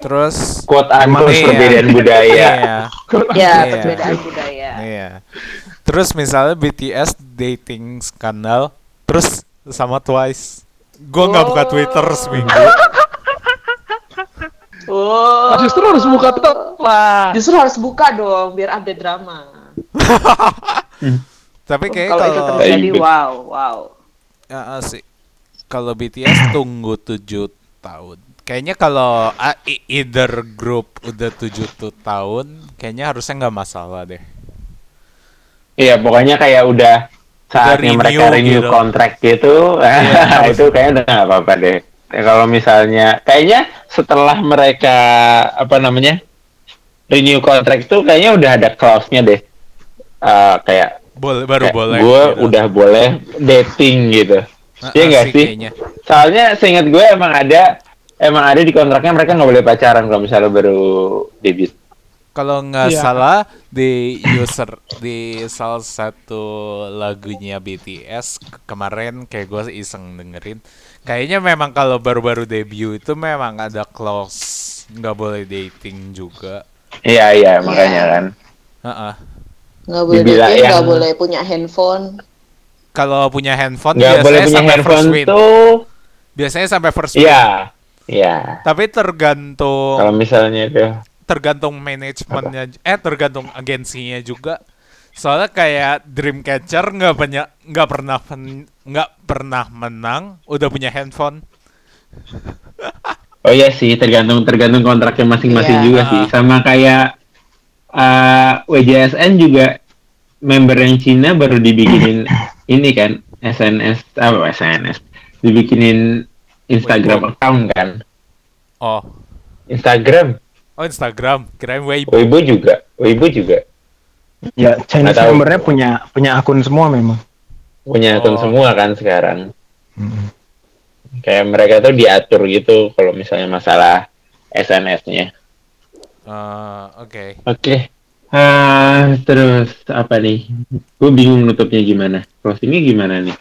Terus Quote unquote Iya. perbedaan budaya. Iya. Ya, Iya. perbedaan budaya. Iya. Terus misalnya BTS dating skandal, terus sama Twice. Gue nggak buka Oh. Twitter seminggu. Oh. Justru harus buka tuh lah. Justru harus buka dong biar update drama. Tapi kayak kalau itu terjadi Ribet. wow, wow. Ya, sih. Kalau BTS tunggu 7 tahun. Kayaknya kalau ah, either group udah 7 tuh tahun, kayaknya harusnya nggak masalah deh. Iya, pokoknya kayak udah saatnya mereka renew gitu. kontrak gitu, itu kayaknya udah nggak apa-apa deh. Ya, kalau misalnya, kayaknya setelah mereka apa namanya renew kontrak itu kayaknya udah ada clause-nya deh. Eh, kayak Boleh baru kayak boleh. gue gitu. udah boleh dating gitu. Nah, Iya nggak sih? kayaknya. Soalnya seingat gue emang ada emang ada di kontraknya mereka nggak boleh pacaran kalau misalnya baru debut. Kalau nggak Iya. salah di user di salah satu lagunya BTS ke- kemarin kayak gue iseng dengerin, kayaknya memang kalau baru-baru debut itu memang ada clause nggak boleh dating juga. Iya iya makanya kan. Heeh. Nggak boleh Dibilang dating, nggak yang- boleh punya handphone. Kalau punya handphone Nggak biasanya boleh punya sampai first handphone win. tuh. Biasanya sampai first win. Iya iya. Tapi tergantung Kalau misalnya itu tergantung manajemennya eh tergantung agensinya juga soalnya kayak Dreamcatcher nggak banyak nggak pernah pen- nggak pernah menang udah punya handphone Oh iya sih, tergantung tergantung kontraknya masing-masing Iya. juga Ah. sih. Sama kayak uh, WJSN juga member yang Cina baru dibikinin ini kan SNS apa SNS dibikinin Instagram account kan. oh Instagram, oh Instagram kirain Weibo Weibo juga, Weibo juga Ya Chinese tahu. membernya punya punya akun semua memang. punya akun Oh. semua kan sekarang. Mm. Kayak mereka tuh diatur gitu kalau misalnya masalah SNS-nya. Eh, oke Oke. Ah, terus apa nih? Gue bingung nutupnya gimana. Closingnya gimana nih?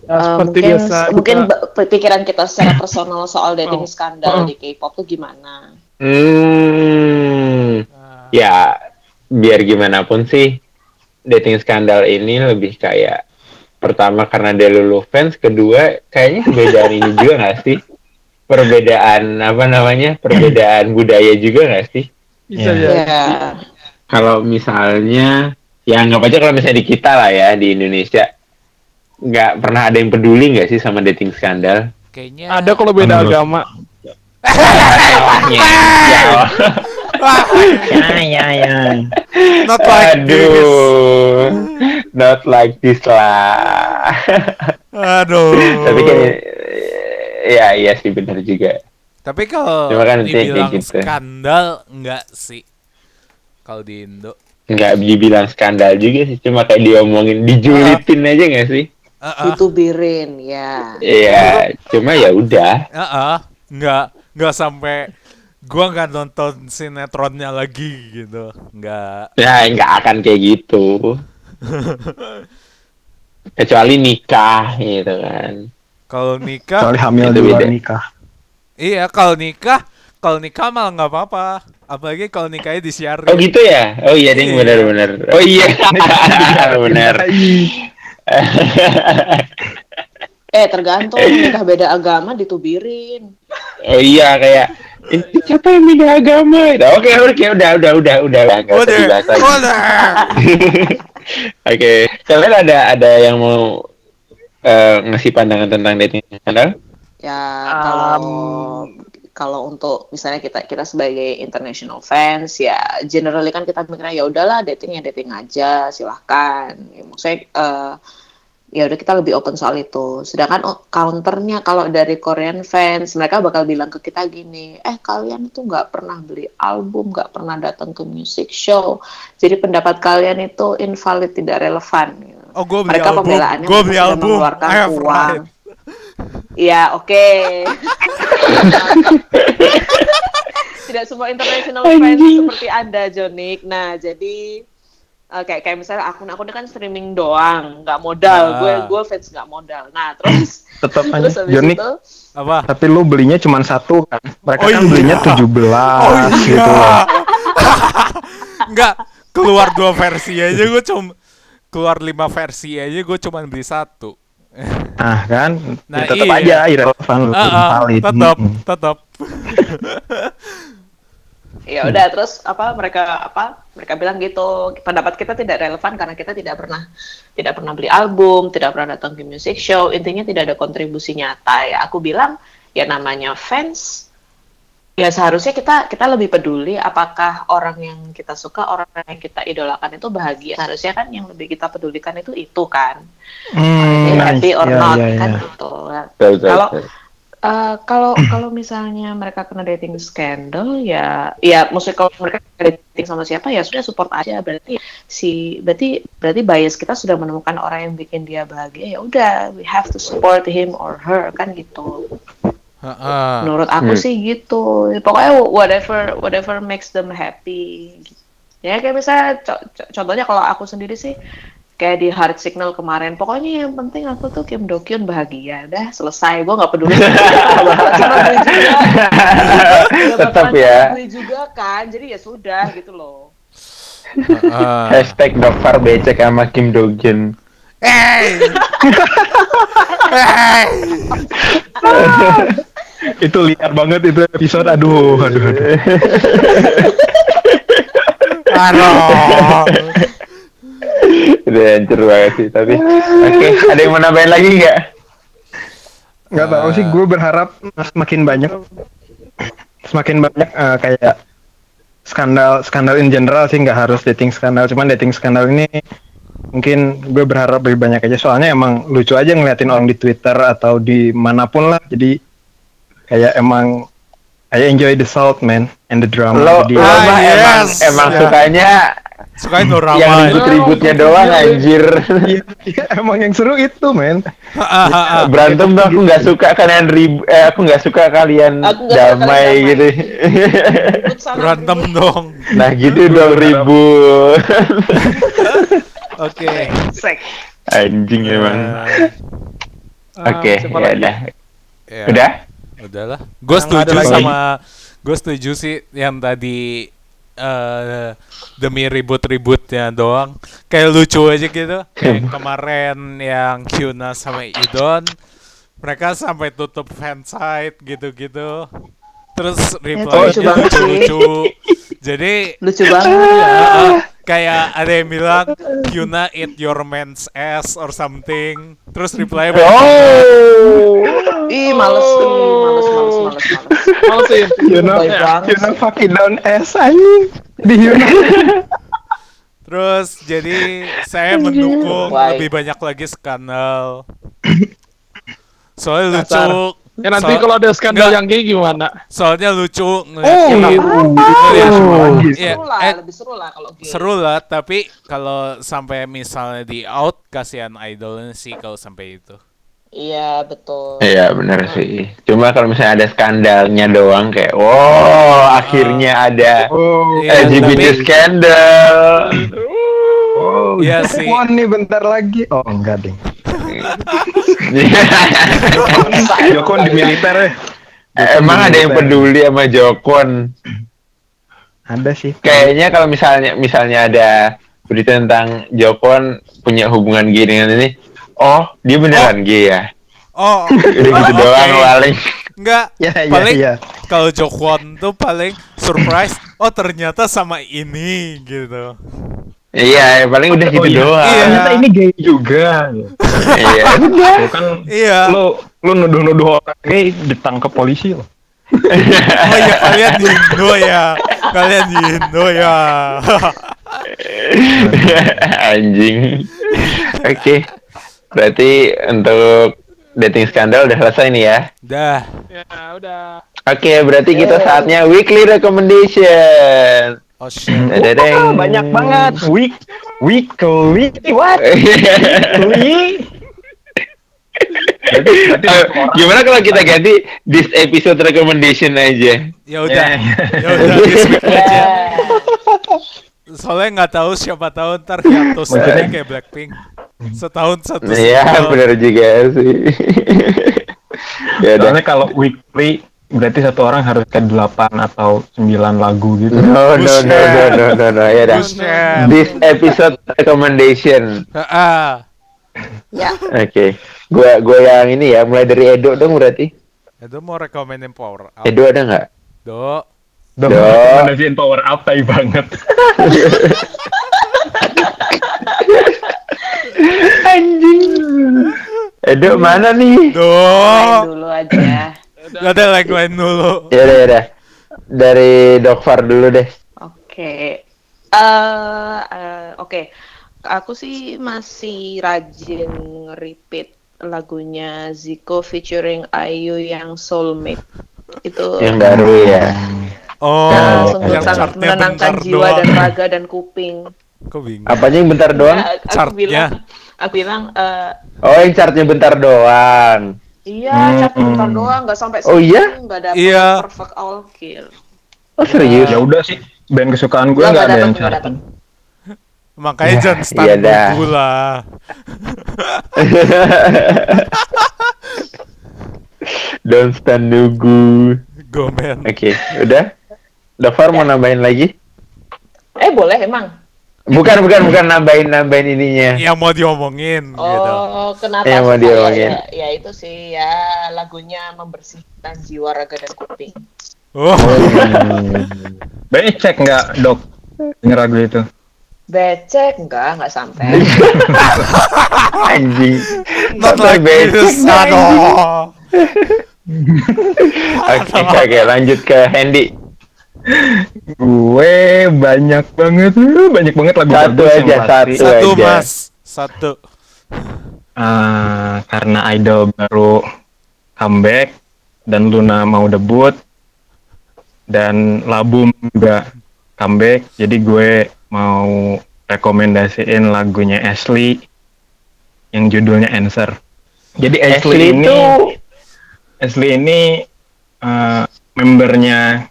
Ya, Eh, seperti mungkin biasa. mungkin kita- pikiran kita secara personal soal dating Oh. skandal Oh. di K-pop tuh gimana? Hmm, ya biar gimana pun sih dating skandal ini lebih kayak pertama karena dia lulu fans, kedua kayaknya perbedaan ini juga nggak sih? Perbedaan apa namanya? Perbedaan budaya juga nggak sih? bisa jadi. Ya, Kalau misalnya ya anggap aja kalau misalnya di kita lah ya di Indonesia nggak pernah ada yang peduli nggak sih sama dating skandal? kayaknya Ada kalau beda Menurut- agama. ya, Ya ya ya. not like this Aduh, not like this lah. Aduh. Tapi kan ya iya sih benar juga. Tapi kalau kan dibilang gitu. skandal enggak sih? Kalau di Indo. Nggak dibilang skandal juga sih, cuma kayak diomongin, dijulitin aja nggak sih? Heeh. Ditubirin, ya. Iya, cuma ya udah. Heeh. Enggak enggak sampai gua nggak nonton sinetronnya lagi gitu. Enggak. Ya nggak akan kayak gitu. Kecuali nikah gitu kan. Kalau nikah Soalnya hamil di luar nikah. Iya, kalau nikah, kalau nikah malah nggak apa-apa. Apalagi kalau nikahnya disiarin. Oh gitu ya? Oh iya ding Iya. benar-benar. Oh iya benar. Eh, tergantung nikah beda agama ditubirin. oh iya kayak ini siapa yang beda agama? Gitu. Oke oke udah udah udah udah nggak usah dibahas lagi. Oke, kalian ada ada yang mau eh, ngasih pandangan tentang dating skandal? Ya, kalau kalau untuk misalnya kita kita sebagai international fans ya generally kan kita mikirnya ya udahlah dating ya dating aja silahkan ya, maksudnya eh, ya udah kita lebih open soal itu sedangkan oh, counternya kalau dari Korean fans mereka bakal bilang ke kita gini eh kalian tuh nggak pernah beli album nggak pernah datang ke music show jadi pendapat kalian itu invalid tidak relevan gitu. Oh, gue beli mereka album. pembelaannya Gue beli album. mengeluarkan I have uang. right. Iya, oke. Tidak semua international fans seperti Anda, Jonik. Nah, jadi eh, kayak kayak misalnya akun-akun kan streaming doang, nggak modal. Ah. Gue gue fans nggak modal. Nah, terus Tetap terus aja. Jonik, itu Apa? tapi lu belinya cuma satu kan. Mereka Oh kan iya. belinya 17 Oh iya. gitu loh. Enggak, keluar dua versi aja gue cuma keluar lima versi aja gue cuma beli satu. Nah kan, Nah, ya tetap iya. aja irrelevan lu Heeh, invalid. tetap, Mm-mm. tetap. ya udah terus apa mereka apa mereka bilang gitu pendapat kita tidak relevan karena kita tidak pernah tidak pernah beli album tidak pernah datang ke music show intinya tidak ada kontribusi nyata ya aku bilang ya namanya fans ya seharusnya kita kita lebih peduli apakah orang yang kita suka orang yang kita idolakan itu bahagia seharusnya kan yang lebih kita pedulikan itu itu kan Hmm, happy nice. or Iya, not iya, kan iya. gitu Kalau-. Eh, kalau kalau misalnya mereka kena dating scandal ya ya maksudnya kalau mereka dating sama siapa ya sudah support aja berarti si berarti berarti bias kita sudah menemukan orang yang bikin dia bahagia ya udah we have to support him or her kan gitu Heeh. menurut aku Hmm. sih gitu Ya, pokoknya whatever whatever makes them happy ya kayak misalnya co- co- contohnya kalau aku sendiri sih kayak di Heart Signal kemarin pokoknya yang penting aku tuh Kim Do Kyun bahagia dah selesai gue nggak peduli Tetap ya. juga kan jadi ya sudah gitu loh Heeh. Hashtag Dofar becek sama Kim Do Gyun. Hey! hey! Itu liar banget itu episode. Aduh, aduh, aduh. Aduh. Udah hancur banget sih tapi. Oke, ada yang mau nambahin lagi nggak? Nggak tahu sih, gue berharap semakin banyak, semakin banyak eh, kayak skandal, skandal in general sih nggak harus dating skandal, cuman dating skandal ini mungkin gue berharap lebih banyak aja. Soalnya emang lucu aja ngeliatin orang di Twitter atau di mana pun lah. Jadi kayak emang I enjoy the salt man and the drama. Lo, Jadi lo Ah, mah emang yes. emang Ya. sukanya Sukain yang drama. ribut-ributnya doang anjir. iya, iya, emang yang seru itu men. Berantem tuh aku nggak suka kalian ribut, eh aku nggak suka kalian Aku nggak suka damai gitu. Ribut sana, Berantem dong. nah gitu dong ribut. Oke. Sek. Anjing emang. Ah, Oke, siapa ya udah. ya. Udah? Udahlah. Gue setuju sama gue setuju sih yang tadi eh demi ribut-ributnya doang. Kayak lucu aja gitu. Kayak kemarin yang Kyuna sama Idon mereka sampai tutup fansite gitu-gitu. Terus reply lucu banget sih. lucu-lucu. Jadi lucu banget Heeh, kayak ada yang bilang Kyuna eat your man's ass or something. Terus reply Oh. ih males ih males males males males banget. you know fucking down ass anjing. Di you know. Terus jadi saya mendukung Why? lebih banyak lagi skandal. Soalnya lucu. Ya nanti Soal- kalau ada skandal Nggak. yang gay gimana? soalnya lucu Oh, ngeliat gitu. Oh, Iya, seru lah, eh, lebih seru lah kalau gay. seru lah tapi kalau sampai misalnya di out kasihan idolnya sih kalau sampai itu Iya betul. Iya benar sih. Cuma kalau misalnya ada skandalnya doang kayak, wow akhirnya ada Oh, Iya, LGBT tapi- skandal. oh, Iya sih. Jokon nih bentar lagi. Oh, enggak ding. Jokon di militer ya. Emang ada yang peduli sama Jokon? Ada sih. Kayaknya kalau misalnya misalnya ada berita tentang Jokon punya hubungan gay dengan ini, oh dia beneran gay ya? oh Udah gitu oke. doang paling. Enggak, Ya, ya, paling ya. kalau Jokwon tuh paling surprise. Oh ternyata sama ini gitu. Iya, paling udah gitu Oh, iya. doang. Iya. Ternyata ini gay juga. Iya. Lu kan Iya. lu lu nuduh-nuduh orang gay ditangkap polisi loh. Oh iya kalian di Indo ya. Kalian di Indo ya. Anjing. Oke. Berarti untuk dating skandal udah selesai nih ya. Dah. Ya udah. Oke, berarti kita saatnya weekly recommendation. Oh shit. Dedeng. Banyak banget. Week weekly what? Weekly. Eh, gimana kalau kita ganti this episode recommendation aja? Ya udah. Ya, ya. Udah this week aja. Ya. Soalnya nggak tahu siapa tahu ntar hiatus Maksudnya- lagi kayak Blackpink. Setahun satu Iya, benar juga sih. ya udah. Soalnya kalau weekly berarti satu orang harus ke 8 atau 9 lagu gitu. No, no, no, no, no, no, no, ya udah. Buset. This episode recommendation. Ah, Ya. Oke, gua gua yang ini ya, mulai dari Edo dong berarti. itu mau rekomenin power up. Edo ada nggak? Do. Dong, Duh. rekomendasiin power up tai banget. Anjing. Edo mana nih? Do. Main dulu aja. Gak ada lagu lain dulu. Ya udah, ya udah. Dari Dokfar dulu deh. Oke. Eh, eh, oke. Aku sih masih rajin repeat lagunya Zico featuring Ayu yang Soulmate. Itu Yang baru ya. Oh, sungguh yang sangat chartnya menenangkan bentar jiwa doang. dan raga dan kuping. Kok bingung? Apanya yang bentar doang? Ya, aku Chartnya. bilang, aku bilang, eh, Oh, yang chartnya bentar doang. Iya, Hmm. bentar doang, nggak sampai Oh, iya? nggak dapet Iya. perfect all kill. Oh, serius? Ya udah sih, band kesukaan gue Nggak, ada yang dapet. Makanya Ya, jangan stand iya dah. Don't stand nunggu. Gomen. Oke, udah. Dokfar mau nambahin lagi? Eh, boleh emang? Bukan, bukan, bukan nambahin nambahin ininya. Yang mau diomongin gitu. Oh, kenapa? Yang mau diomongin. Ya, ya, itu sih ya lagunya membersihkan jiwa, raga dan kuping. Oh, Becek nggak dok denger lagu itu? Becek enggak, enggak sampai. Anjing. not Sampai like becek. Oke, oke, lanjut ke Handy. Gue banyak banget, uh, banyak banget lagu Satu bagus aja, satu. Satu aja. mas, satu. Ah, karena Idol baru comeback dan Luna mau debut dan Labum juga comeback, jadi gue mau rekomendasiin lagunya Ashley yang judulnya Answer. Jadi Ashley, Ashley ini itu Ashley ini eh, membernya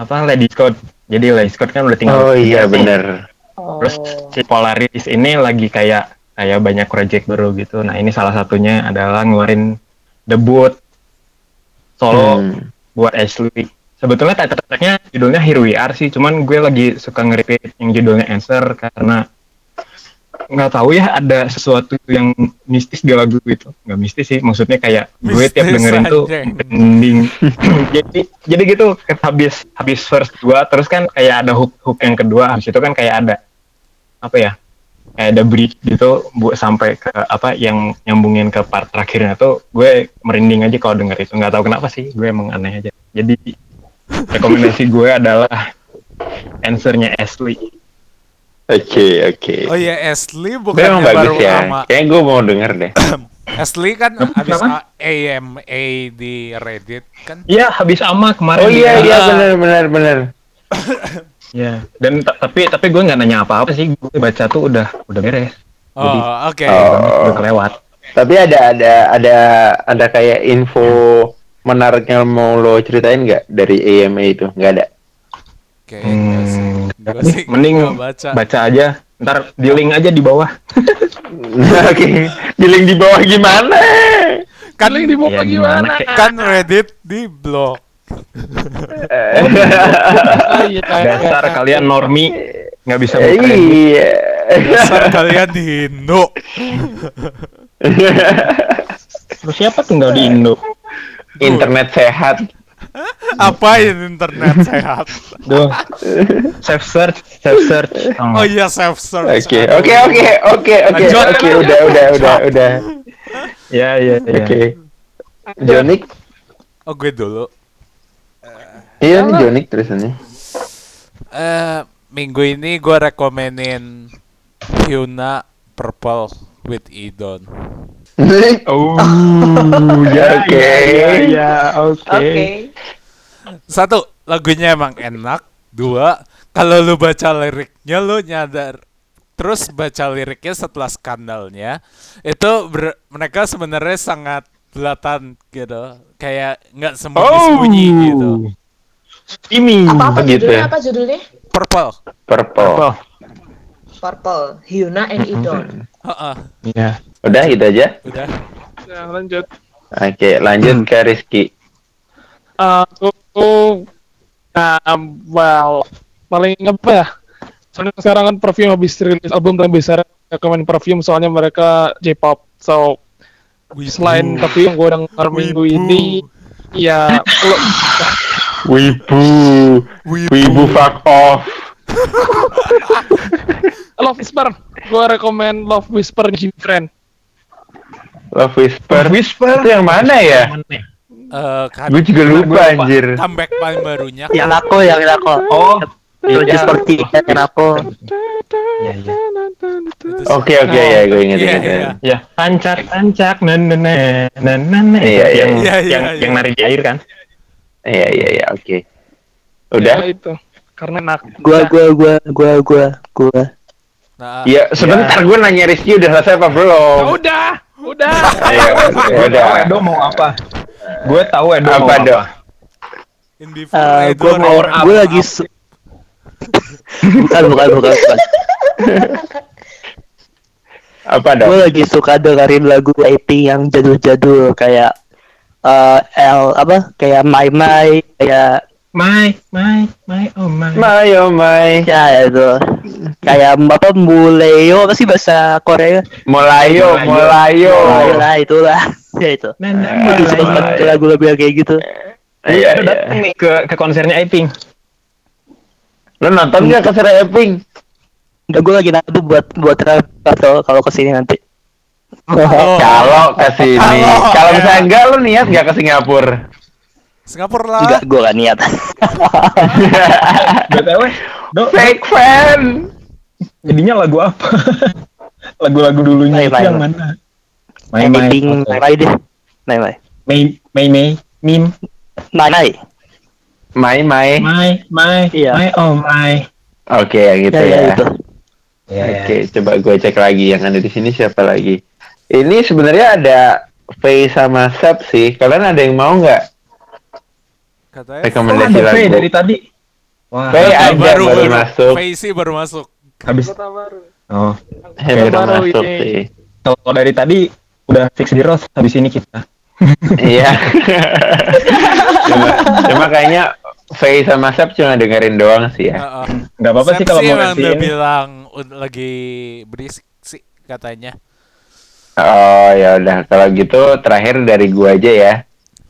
apa Lady Scott. Jadi Lady Scott kan udah tinggal Oh iya bener. Oh. Terus si Polaris ini lagi kayak kayak banyak project baru gitu. Nah ini salah satunya adalah ngeluarin debut solo Hmm. buat Ashley. Sebetulnya title tracknya judulnya Here We Are sih, cuman gue lagi suka nge-repeat yang judulnya Answer karena nggak tahu ya ada sesuatu yang mistis di lagu itu. Nggak mistis sih, maksudnya kayak gue tiap Mistis dengerin tuh anjing. ending. jadi jadi gitu habis habis verse 2 terus kan kayak ada hook hook yang kedua habis itu kan kayak ada apa ya kayak ada bridge gitu buat sampai ke apa yang nyambungin ke part terakhirnya tuh gue merinding aja kalau denger itu nggak tahu kenapa sih gue emang aneh aja jadi rekomendasi gue adalah answernya Ashley Oke, oke. Oh iya, Ashley bukan yang bagus baru ya. lama. Kayaknya gue mau denger deh. Asli kan habis? AMA di Reddit kan Iya, habis ama kemarin. Oh iya dia- iya Ah. benar benar benar. Iya. Dan ta- tapi tapi gue nggak nanya apa-apa sih. Gue baca tuh udah udah beres. Oh, oke. Oh. Udah kelewat. Tapi ada ada ada ada kayak info menarik yang mau lo ceritain nggak dari AMA itu? Nggak ada. Kayaknya sih. Hmm, Sih mending baca. baca. aja. Ntar di link aja di bawah. Oke, di link di bawah gimana? Kan Paling di bawah Ya, gimana, gimana? kan Reddit di blog. Ah, iya, Dasar kalian normi nggak bisa Eh, buka Reddit. Iya. Dasar kalian di Indo. Terus siapa tinggal di Indo? Internet sehat. Apa ini internet sehat? Duh. Self search, self search. Oh iya self search. Oke, oke, oke, oke, oke, oke, udah, udah, udah, udah. Ya, ya, ya. Oke. Jonik, Oh gue dulu. iya nih Jonik terusannya. Eh minggu ini gue rekomenin Hyuna Purple with Idon. Oh, ya, oke. ya, ya, oke. Oke. Satu, lagunya emang enak. Dua, kalau lu baca liriknya lu nyadar. Terus baca liriknya setelah skandalnya, itu ber- mereka sebenarnya sangat belatan gitu. Kayak nggak sembunyi-sembunyi gitu. Ini Apa apa Begitu judulnya? ya? Apa judulnya? Purple. Purple. apa? Purple. Hyuna and Idol. Heeh, Iya. Udah gitu aja. udah. Ya, lanjut. Oke, lanjut ke Rizky. Aku nah, well, paling apa ya? Soalnya sekarang kan Perfume habis rilis album dan bisa rekomen Perfume soalnya mereka J-pop. So selain tapi yang gue denger minggu ini ya lo- Wibu. Wibu fuck off. Love Whisper. Gue rekomen Love Whisper Gfriend. Love Whisper. Whisper. Itu yang mana ya? Eh, kan Gue juga lupa anjir. comeback paling barunya Yang aku, yang aku. Oh, Itu iya. seperti yang aku. Iya, iya. Itu sih. Oke oke ya, gue inget Iya, inget. iya. Ya, tancak, nan nan nan nan nan nan. Iya, iya, yang iya, iya, yang iya. yang nari di air kan? Iya iya iya, oke. Ya, Udah? itu. Karena enak. Gua, gua, gua, gua, gua, gua. Nah, Iya, sebentar gue nanya Rizky udah selesai apa belum? Ya udah, udah. Ayo, ya udah. Edo mau apa? Gue tahu Edo mau Apa, Do? apa. in before Eh, do mau, power up, gua up. lagi su- bukan, bukan, bukan, bukan. Apa Gue dong? lagi suka dengerin lagu IP yang jadul-jadul kayak eh L apa kayak My My kayak My, my, my, oh my. Mayo Mai. ya itu kayak apa Muleo apa sih bahasa Korea Molayo, Molayo. Muleo lah itulah ya itu Gua nan, suka nan. banget lagu-lagu yang kayak gitu Iya Edo iya. datang nih ke ke konsernya Iping. Lo nonton gak keserai Epping? Enggak gue lagi nabung buat buat atau kalau ke sini nanti Oh. Kalau ke sini. Kalau- misalnya enggak lo niat gak ke Singapura? Singapura lah. enggak gue gak niat BTW, Do, Fake fan. jadinya lagu apa? Lagu-lagu dulunya itu yang mana? My, my, anything oke. Nai deh Nai Nai May, May, May, Mim, Nai Nai Mai Mai. My, My, Iya. My, oh my. Oke yang gitu ya ya ya. itu Ya, Oke, coba gue cek lagi yang ada di sini siapa lagi. Ini sebenarnya ada Faye sama Sep sih. Kalian ada yang mau nggak Katanya Oh, rekomendasi ada Faye lagu? dari tadi. Wah, Faye Ah, ada baru, masuk. Faisy baru masuk. habis. Kota baru. Oh, Eh, baru baru masuk ini. sih. kalau dari tadi udah fix di Rose, habis ini kita. Iya. cuma, cuma kayaknya Faye sama Sep cuma dengerin doang sih ya. Heeh. Nggak apa-apa sih kalau mau ngasih udah ini. bilang lagi berisik sih katanya. Oh ya udah kalau gitu terakhir dari gue aja ya.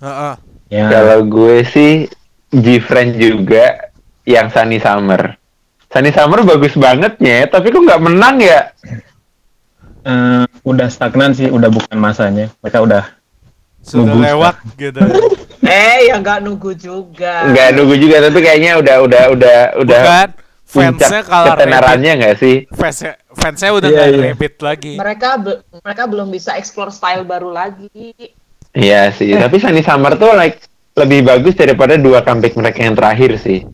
Heeh. Ya. Kalau gue sih G-Friend juga yang Sunny Summer. Sunny Summer bagus banget ya, tapi kok nggak menang ya? Eh, udah stagnan sih, udah bukan masanya. Mereka udah Sudah Nunggu lewat gitu. Eh, ya nggak nunggu juga. Nggak nunggu juga, tapi kayaknya udah udah udah udah. Bukan fansnya rabbit. ketenarannya nggak sih? Fansnya, fansnya udah Iya, nggak iya. rabbit lagi. Mereka be- mereka belum bisa explore style baru lagi. Iya sih, tapi Sunny Summer tuh like lebih bagus daripada dua comeback mereka yang terakhir sih.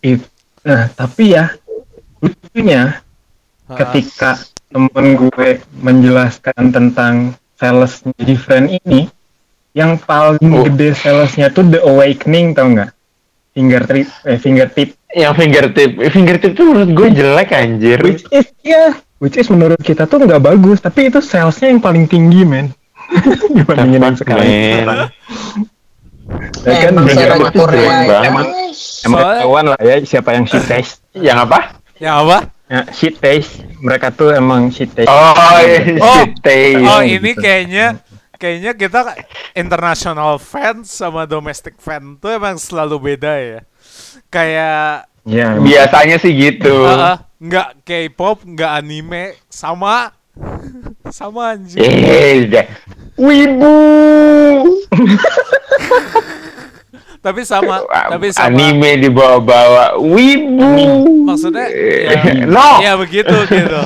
It- Nah, tapi ya lucunya ketika temen gue menjelaskan tentang salesnya Different ini, yang paling Oh. gede salesnya tuh The Awakening tau nggak? Fingertip, eh, fingertip. Yang fingertip, fingertip tuh menurut gue jelek anjir. Which is ya, which is menurut kita tuh nggak bagus, tapi itu salesnya yang paling tinggi men. Dibandingin yang sekarang. Ya kan, emang Korea banget. emang Emang ketahuan lah ya siapa yang shit taste. Yang apa? Ya apa? Ya, shit taste. Mereka tuh emang shit taste. Oh, iya, Oh, shit taste. Oh gitu. ini kayaknya kayaknya kita international fans sama domestic fan tuh emang selalu beda ya. Kayak Ya, Biasanya sih gitu. uh, nggak K-pop, nggak anime, sama sama anjing. Eh. Wibu. Tapi sama, tapi sama. Anime dibawa-bawa. Wibu. Maksudnya Eh, ya, no. ya begitu gitu.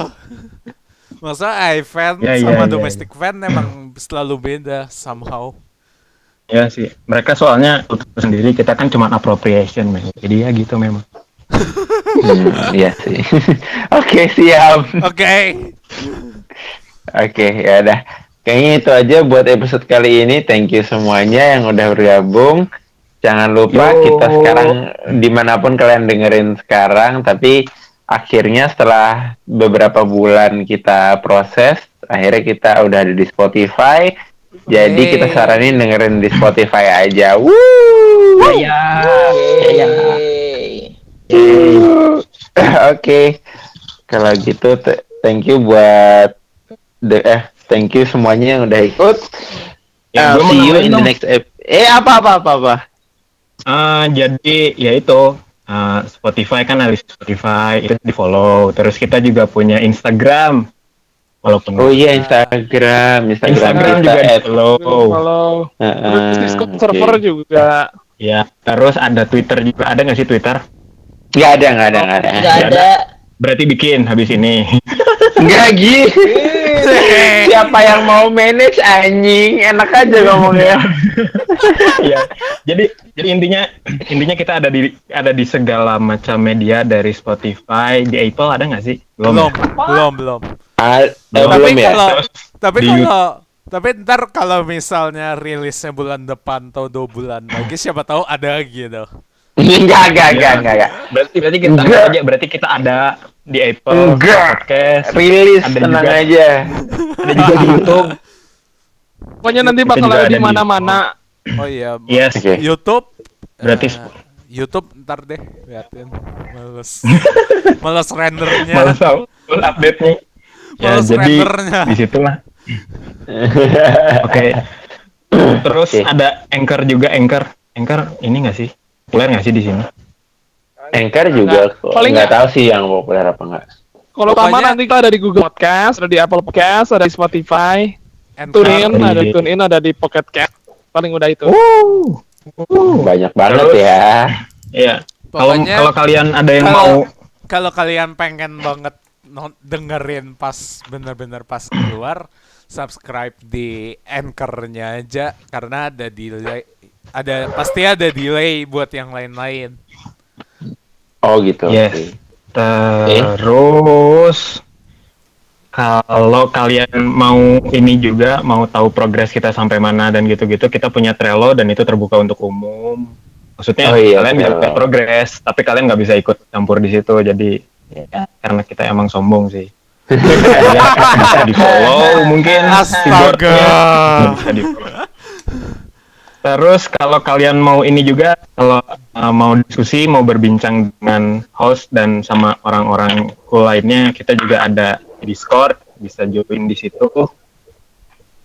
Maksudnya iFan Ya, ya, sama ya, domestic fan emang selalu beda somehow. ya sih. Mereka soalnya sendiri, kita kan cuma appropriation, men. Jadi ya gitu memang. Hmm, iya sih. Oke, siap. Oke. Oke, ya udah. Kayaknya itu aja buat episode kali ini. Thank you semuanya yang udah bergabung. Jangan lupa Yo. kita sekarang di mana pun kalian dengerin sekarang, tapi akhirnya setelah beberapa bulan kita proses, akhirnya kita udah ada di Spotify. Jadi Yeay. kita saranin dengerin di Spotify aja. Woo! Ya. Yeay. Oke. Kalau gitu thank you buat eh thank you semuanya yang udah ikut. Ya, mau see you in the next ep. Eh apa apa apa apa. Ah, jadi ya itu ah, Spotify kan ada Spotify itu di follow. Terus kita juga punya Instagram. Walaupun Oh iya Instagram, Instagram, Instagram kita juga di at- follow. Heeh, terus Discord server juga. Ya, terus ada Twitter juga. Ada nggak sih Twitter? Nggak ada nggak ada nggak ada. Nggak ada. Berarti bikin habis ini. Nggak gitu. Siapa yang mau manage anjing? Enak aja ngomongnya. ya. Jadi jadi intinya intinya kita ada di ada di segala macam media dari Spotify, di Apple ada nggak sih? Belum, ya? belum, belum. Ah, eh, Belum. Tapi belum ya. kalau Terus tapi di kalau tapi ntar kalau misalnya rilisnya bulan depan atau dua bulan lagi siapa tahu ada gitu. Enggak, enggak, enggak, Ya. enggak, enggak. Berarti berarti kita Enggak. aja berarti kita ada di Apple Enggak. Podcast, Rilis Ada tenang juga. aja. ada juga di YouTube. Pokoknya nanti bakal ada di mana-mana. Oh iya. Yes. Oke. YouTube Berarti eh, YouTube ntar deh liatin. Males. Males rendernya. Males tau full update-nya. Ya, Males jadi rendernya. di situlah. Oke. Terus Oke. ada Anchor juga Anchor. Anchor ini nggak sih? Populer nggak sih di sini? Anchor juga kok. Paling nggak nggak- tahu sih yang populer apa enggak. Kalau Pokoknya- nanti kita ada di Google Podcast, ada di Apple Podcast, ada di Spotify. TuneIn, ada di TuneIn, ada di Pocket Cast. Paling udah itu. Banyak banget Terus- ya. Iya. Kalau Pokoknya- kalau kalian ada yang mau Kalau kalian pengen banget dengerin pas bener-bener pas keluar, subscribe di anchor-nya aja karena ada delay ada pasti ada delay buat yang lain-lain. Oh gitu. Yes. oke. Terus kalau kalian mau ini juga mau tahu progres kita sampai mana dan gitu-gitu, kita punya Trello dan itu terbuka untuk umum. Maksudnya Oh iya, kalian bisa lihat progres, tapi kalian nggak bisa ikut campur di situ. Jadi ya, karena kita emang sombong sih. Bisa di follow mungkin Astaga. bisa di follow. Terus kalau kalian mau ini juga, kalau uh, mau diskusi, mau berbincang dengan host dan sama orang-orang cool lainnya, kita juga ada di Discord, bisa join di situ.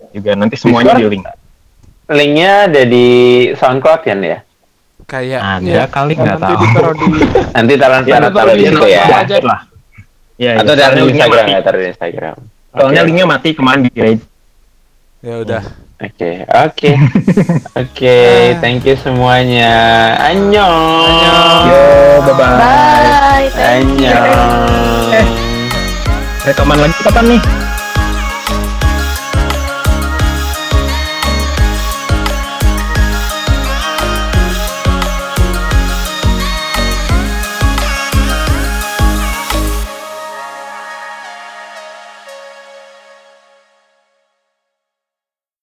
Juga nanti semuanya Discord? di link. Linknya ada di SoundCloud kan ya? Kayak Ada Iya. kali nggak tahu. ditaruh di Nanti taruh Ya, taruh taruh di situ ya. Instagram aja. lah. Ya, Atau ya, taruh di Instagram ya, taruh di Instagram. Soalnya Oke. linknya mati kemarin di grade. Ya udah. Oke, oke. Oke, thank you semuanya. Annyeong. Yo. Bye. thank you. Annyeong. Rekaman lagi kapan nih?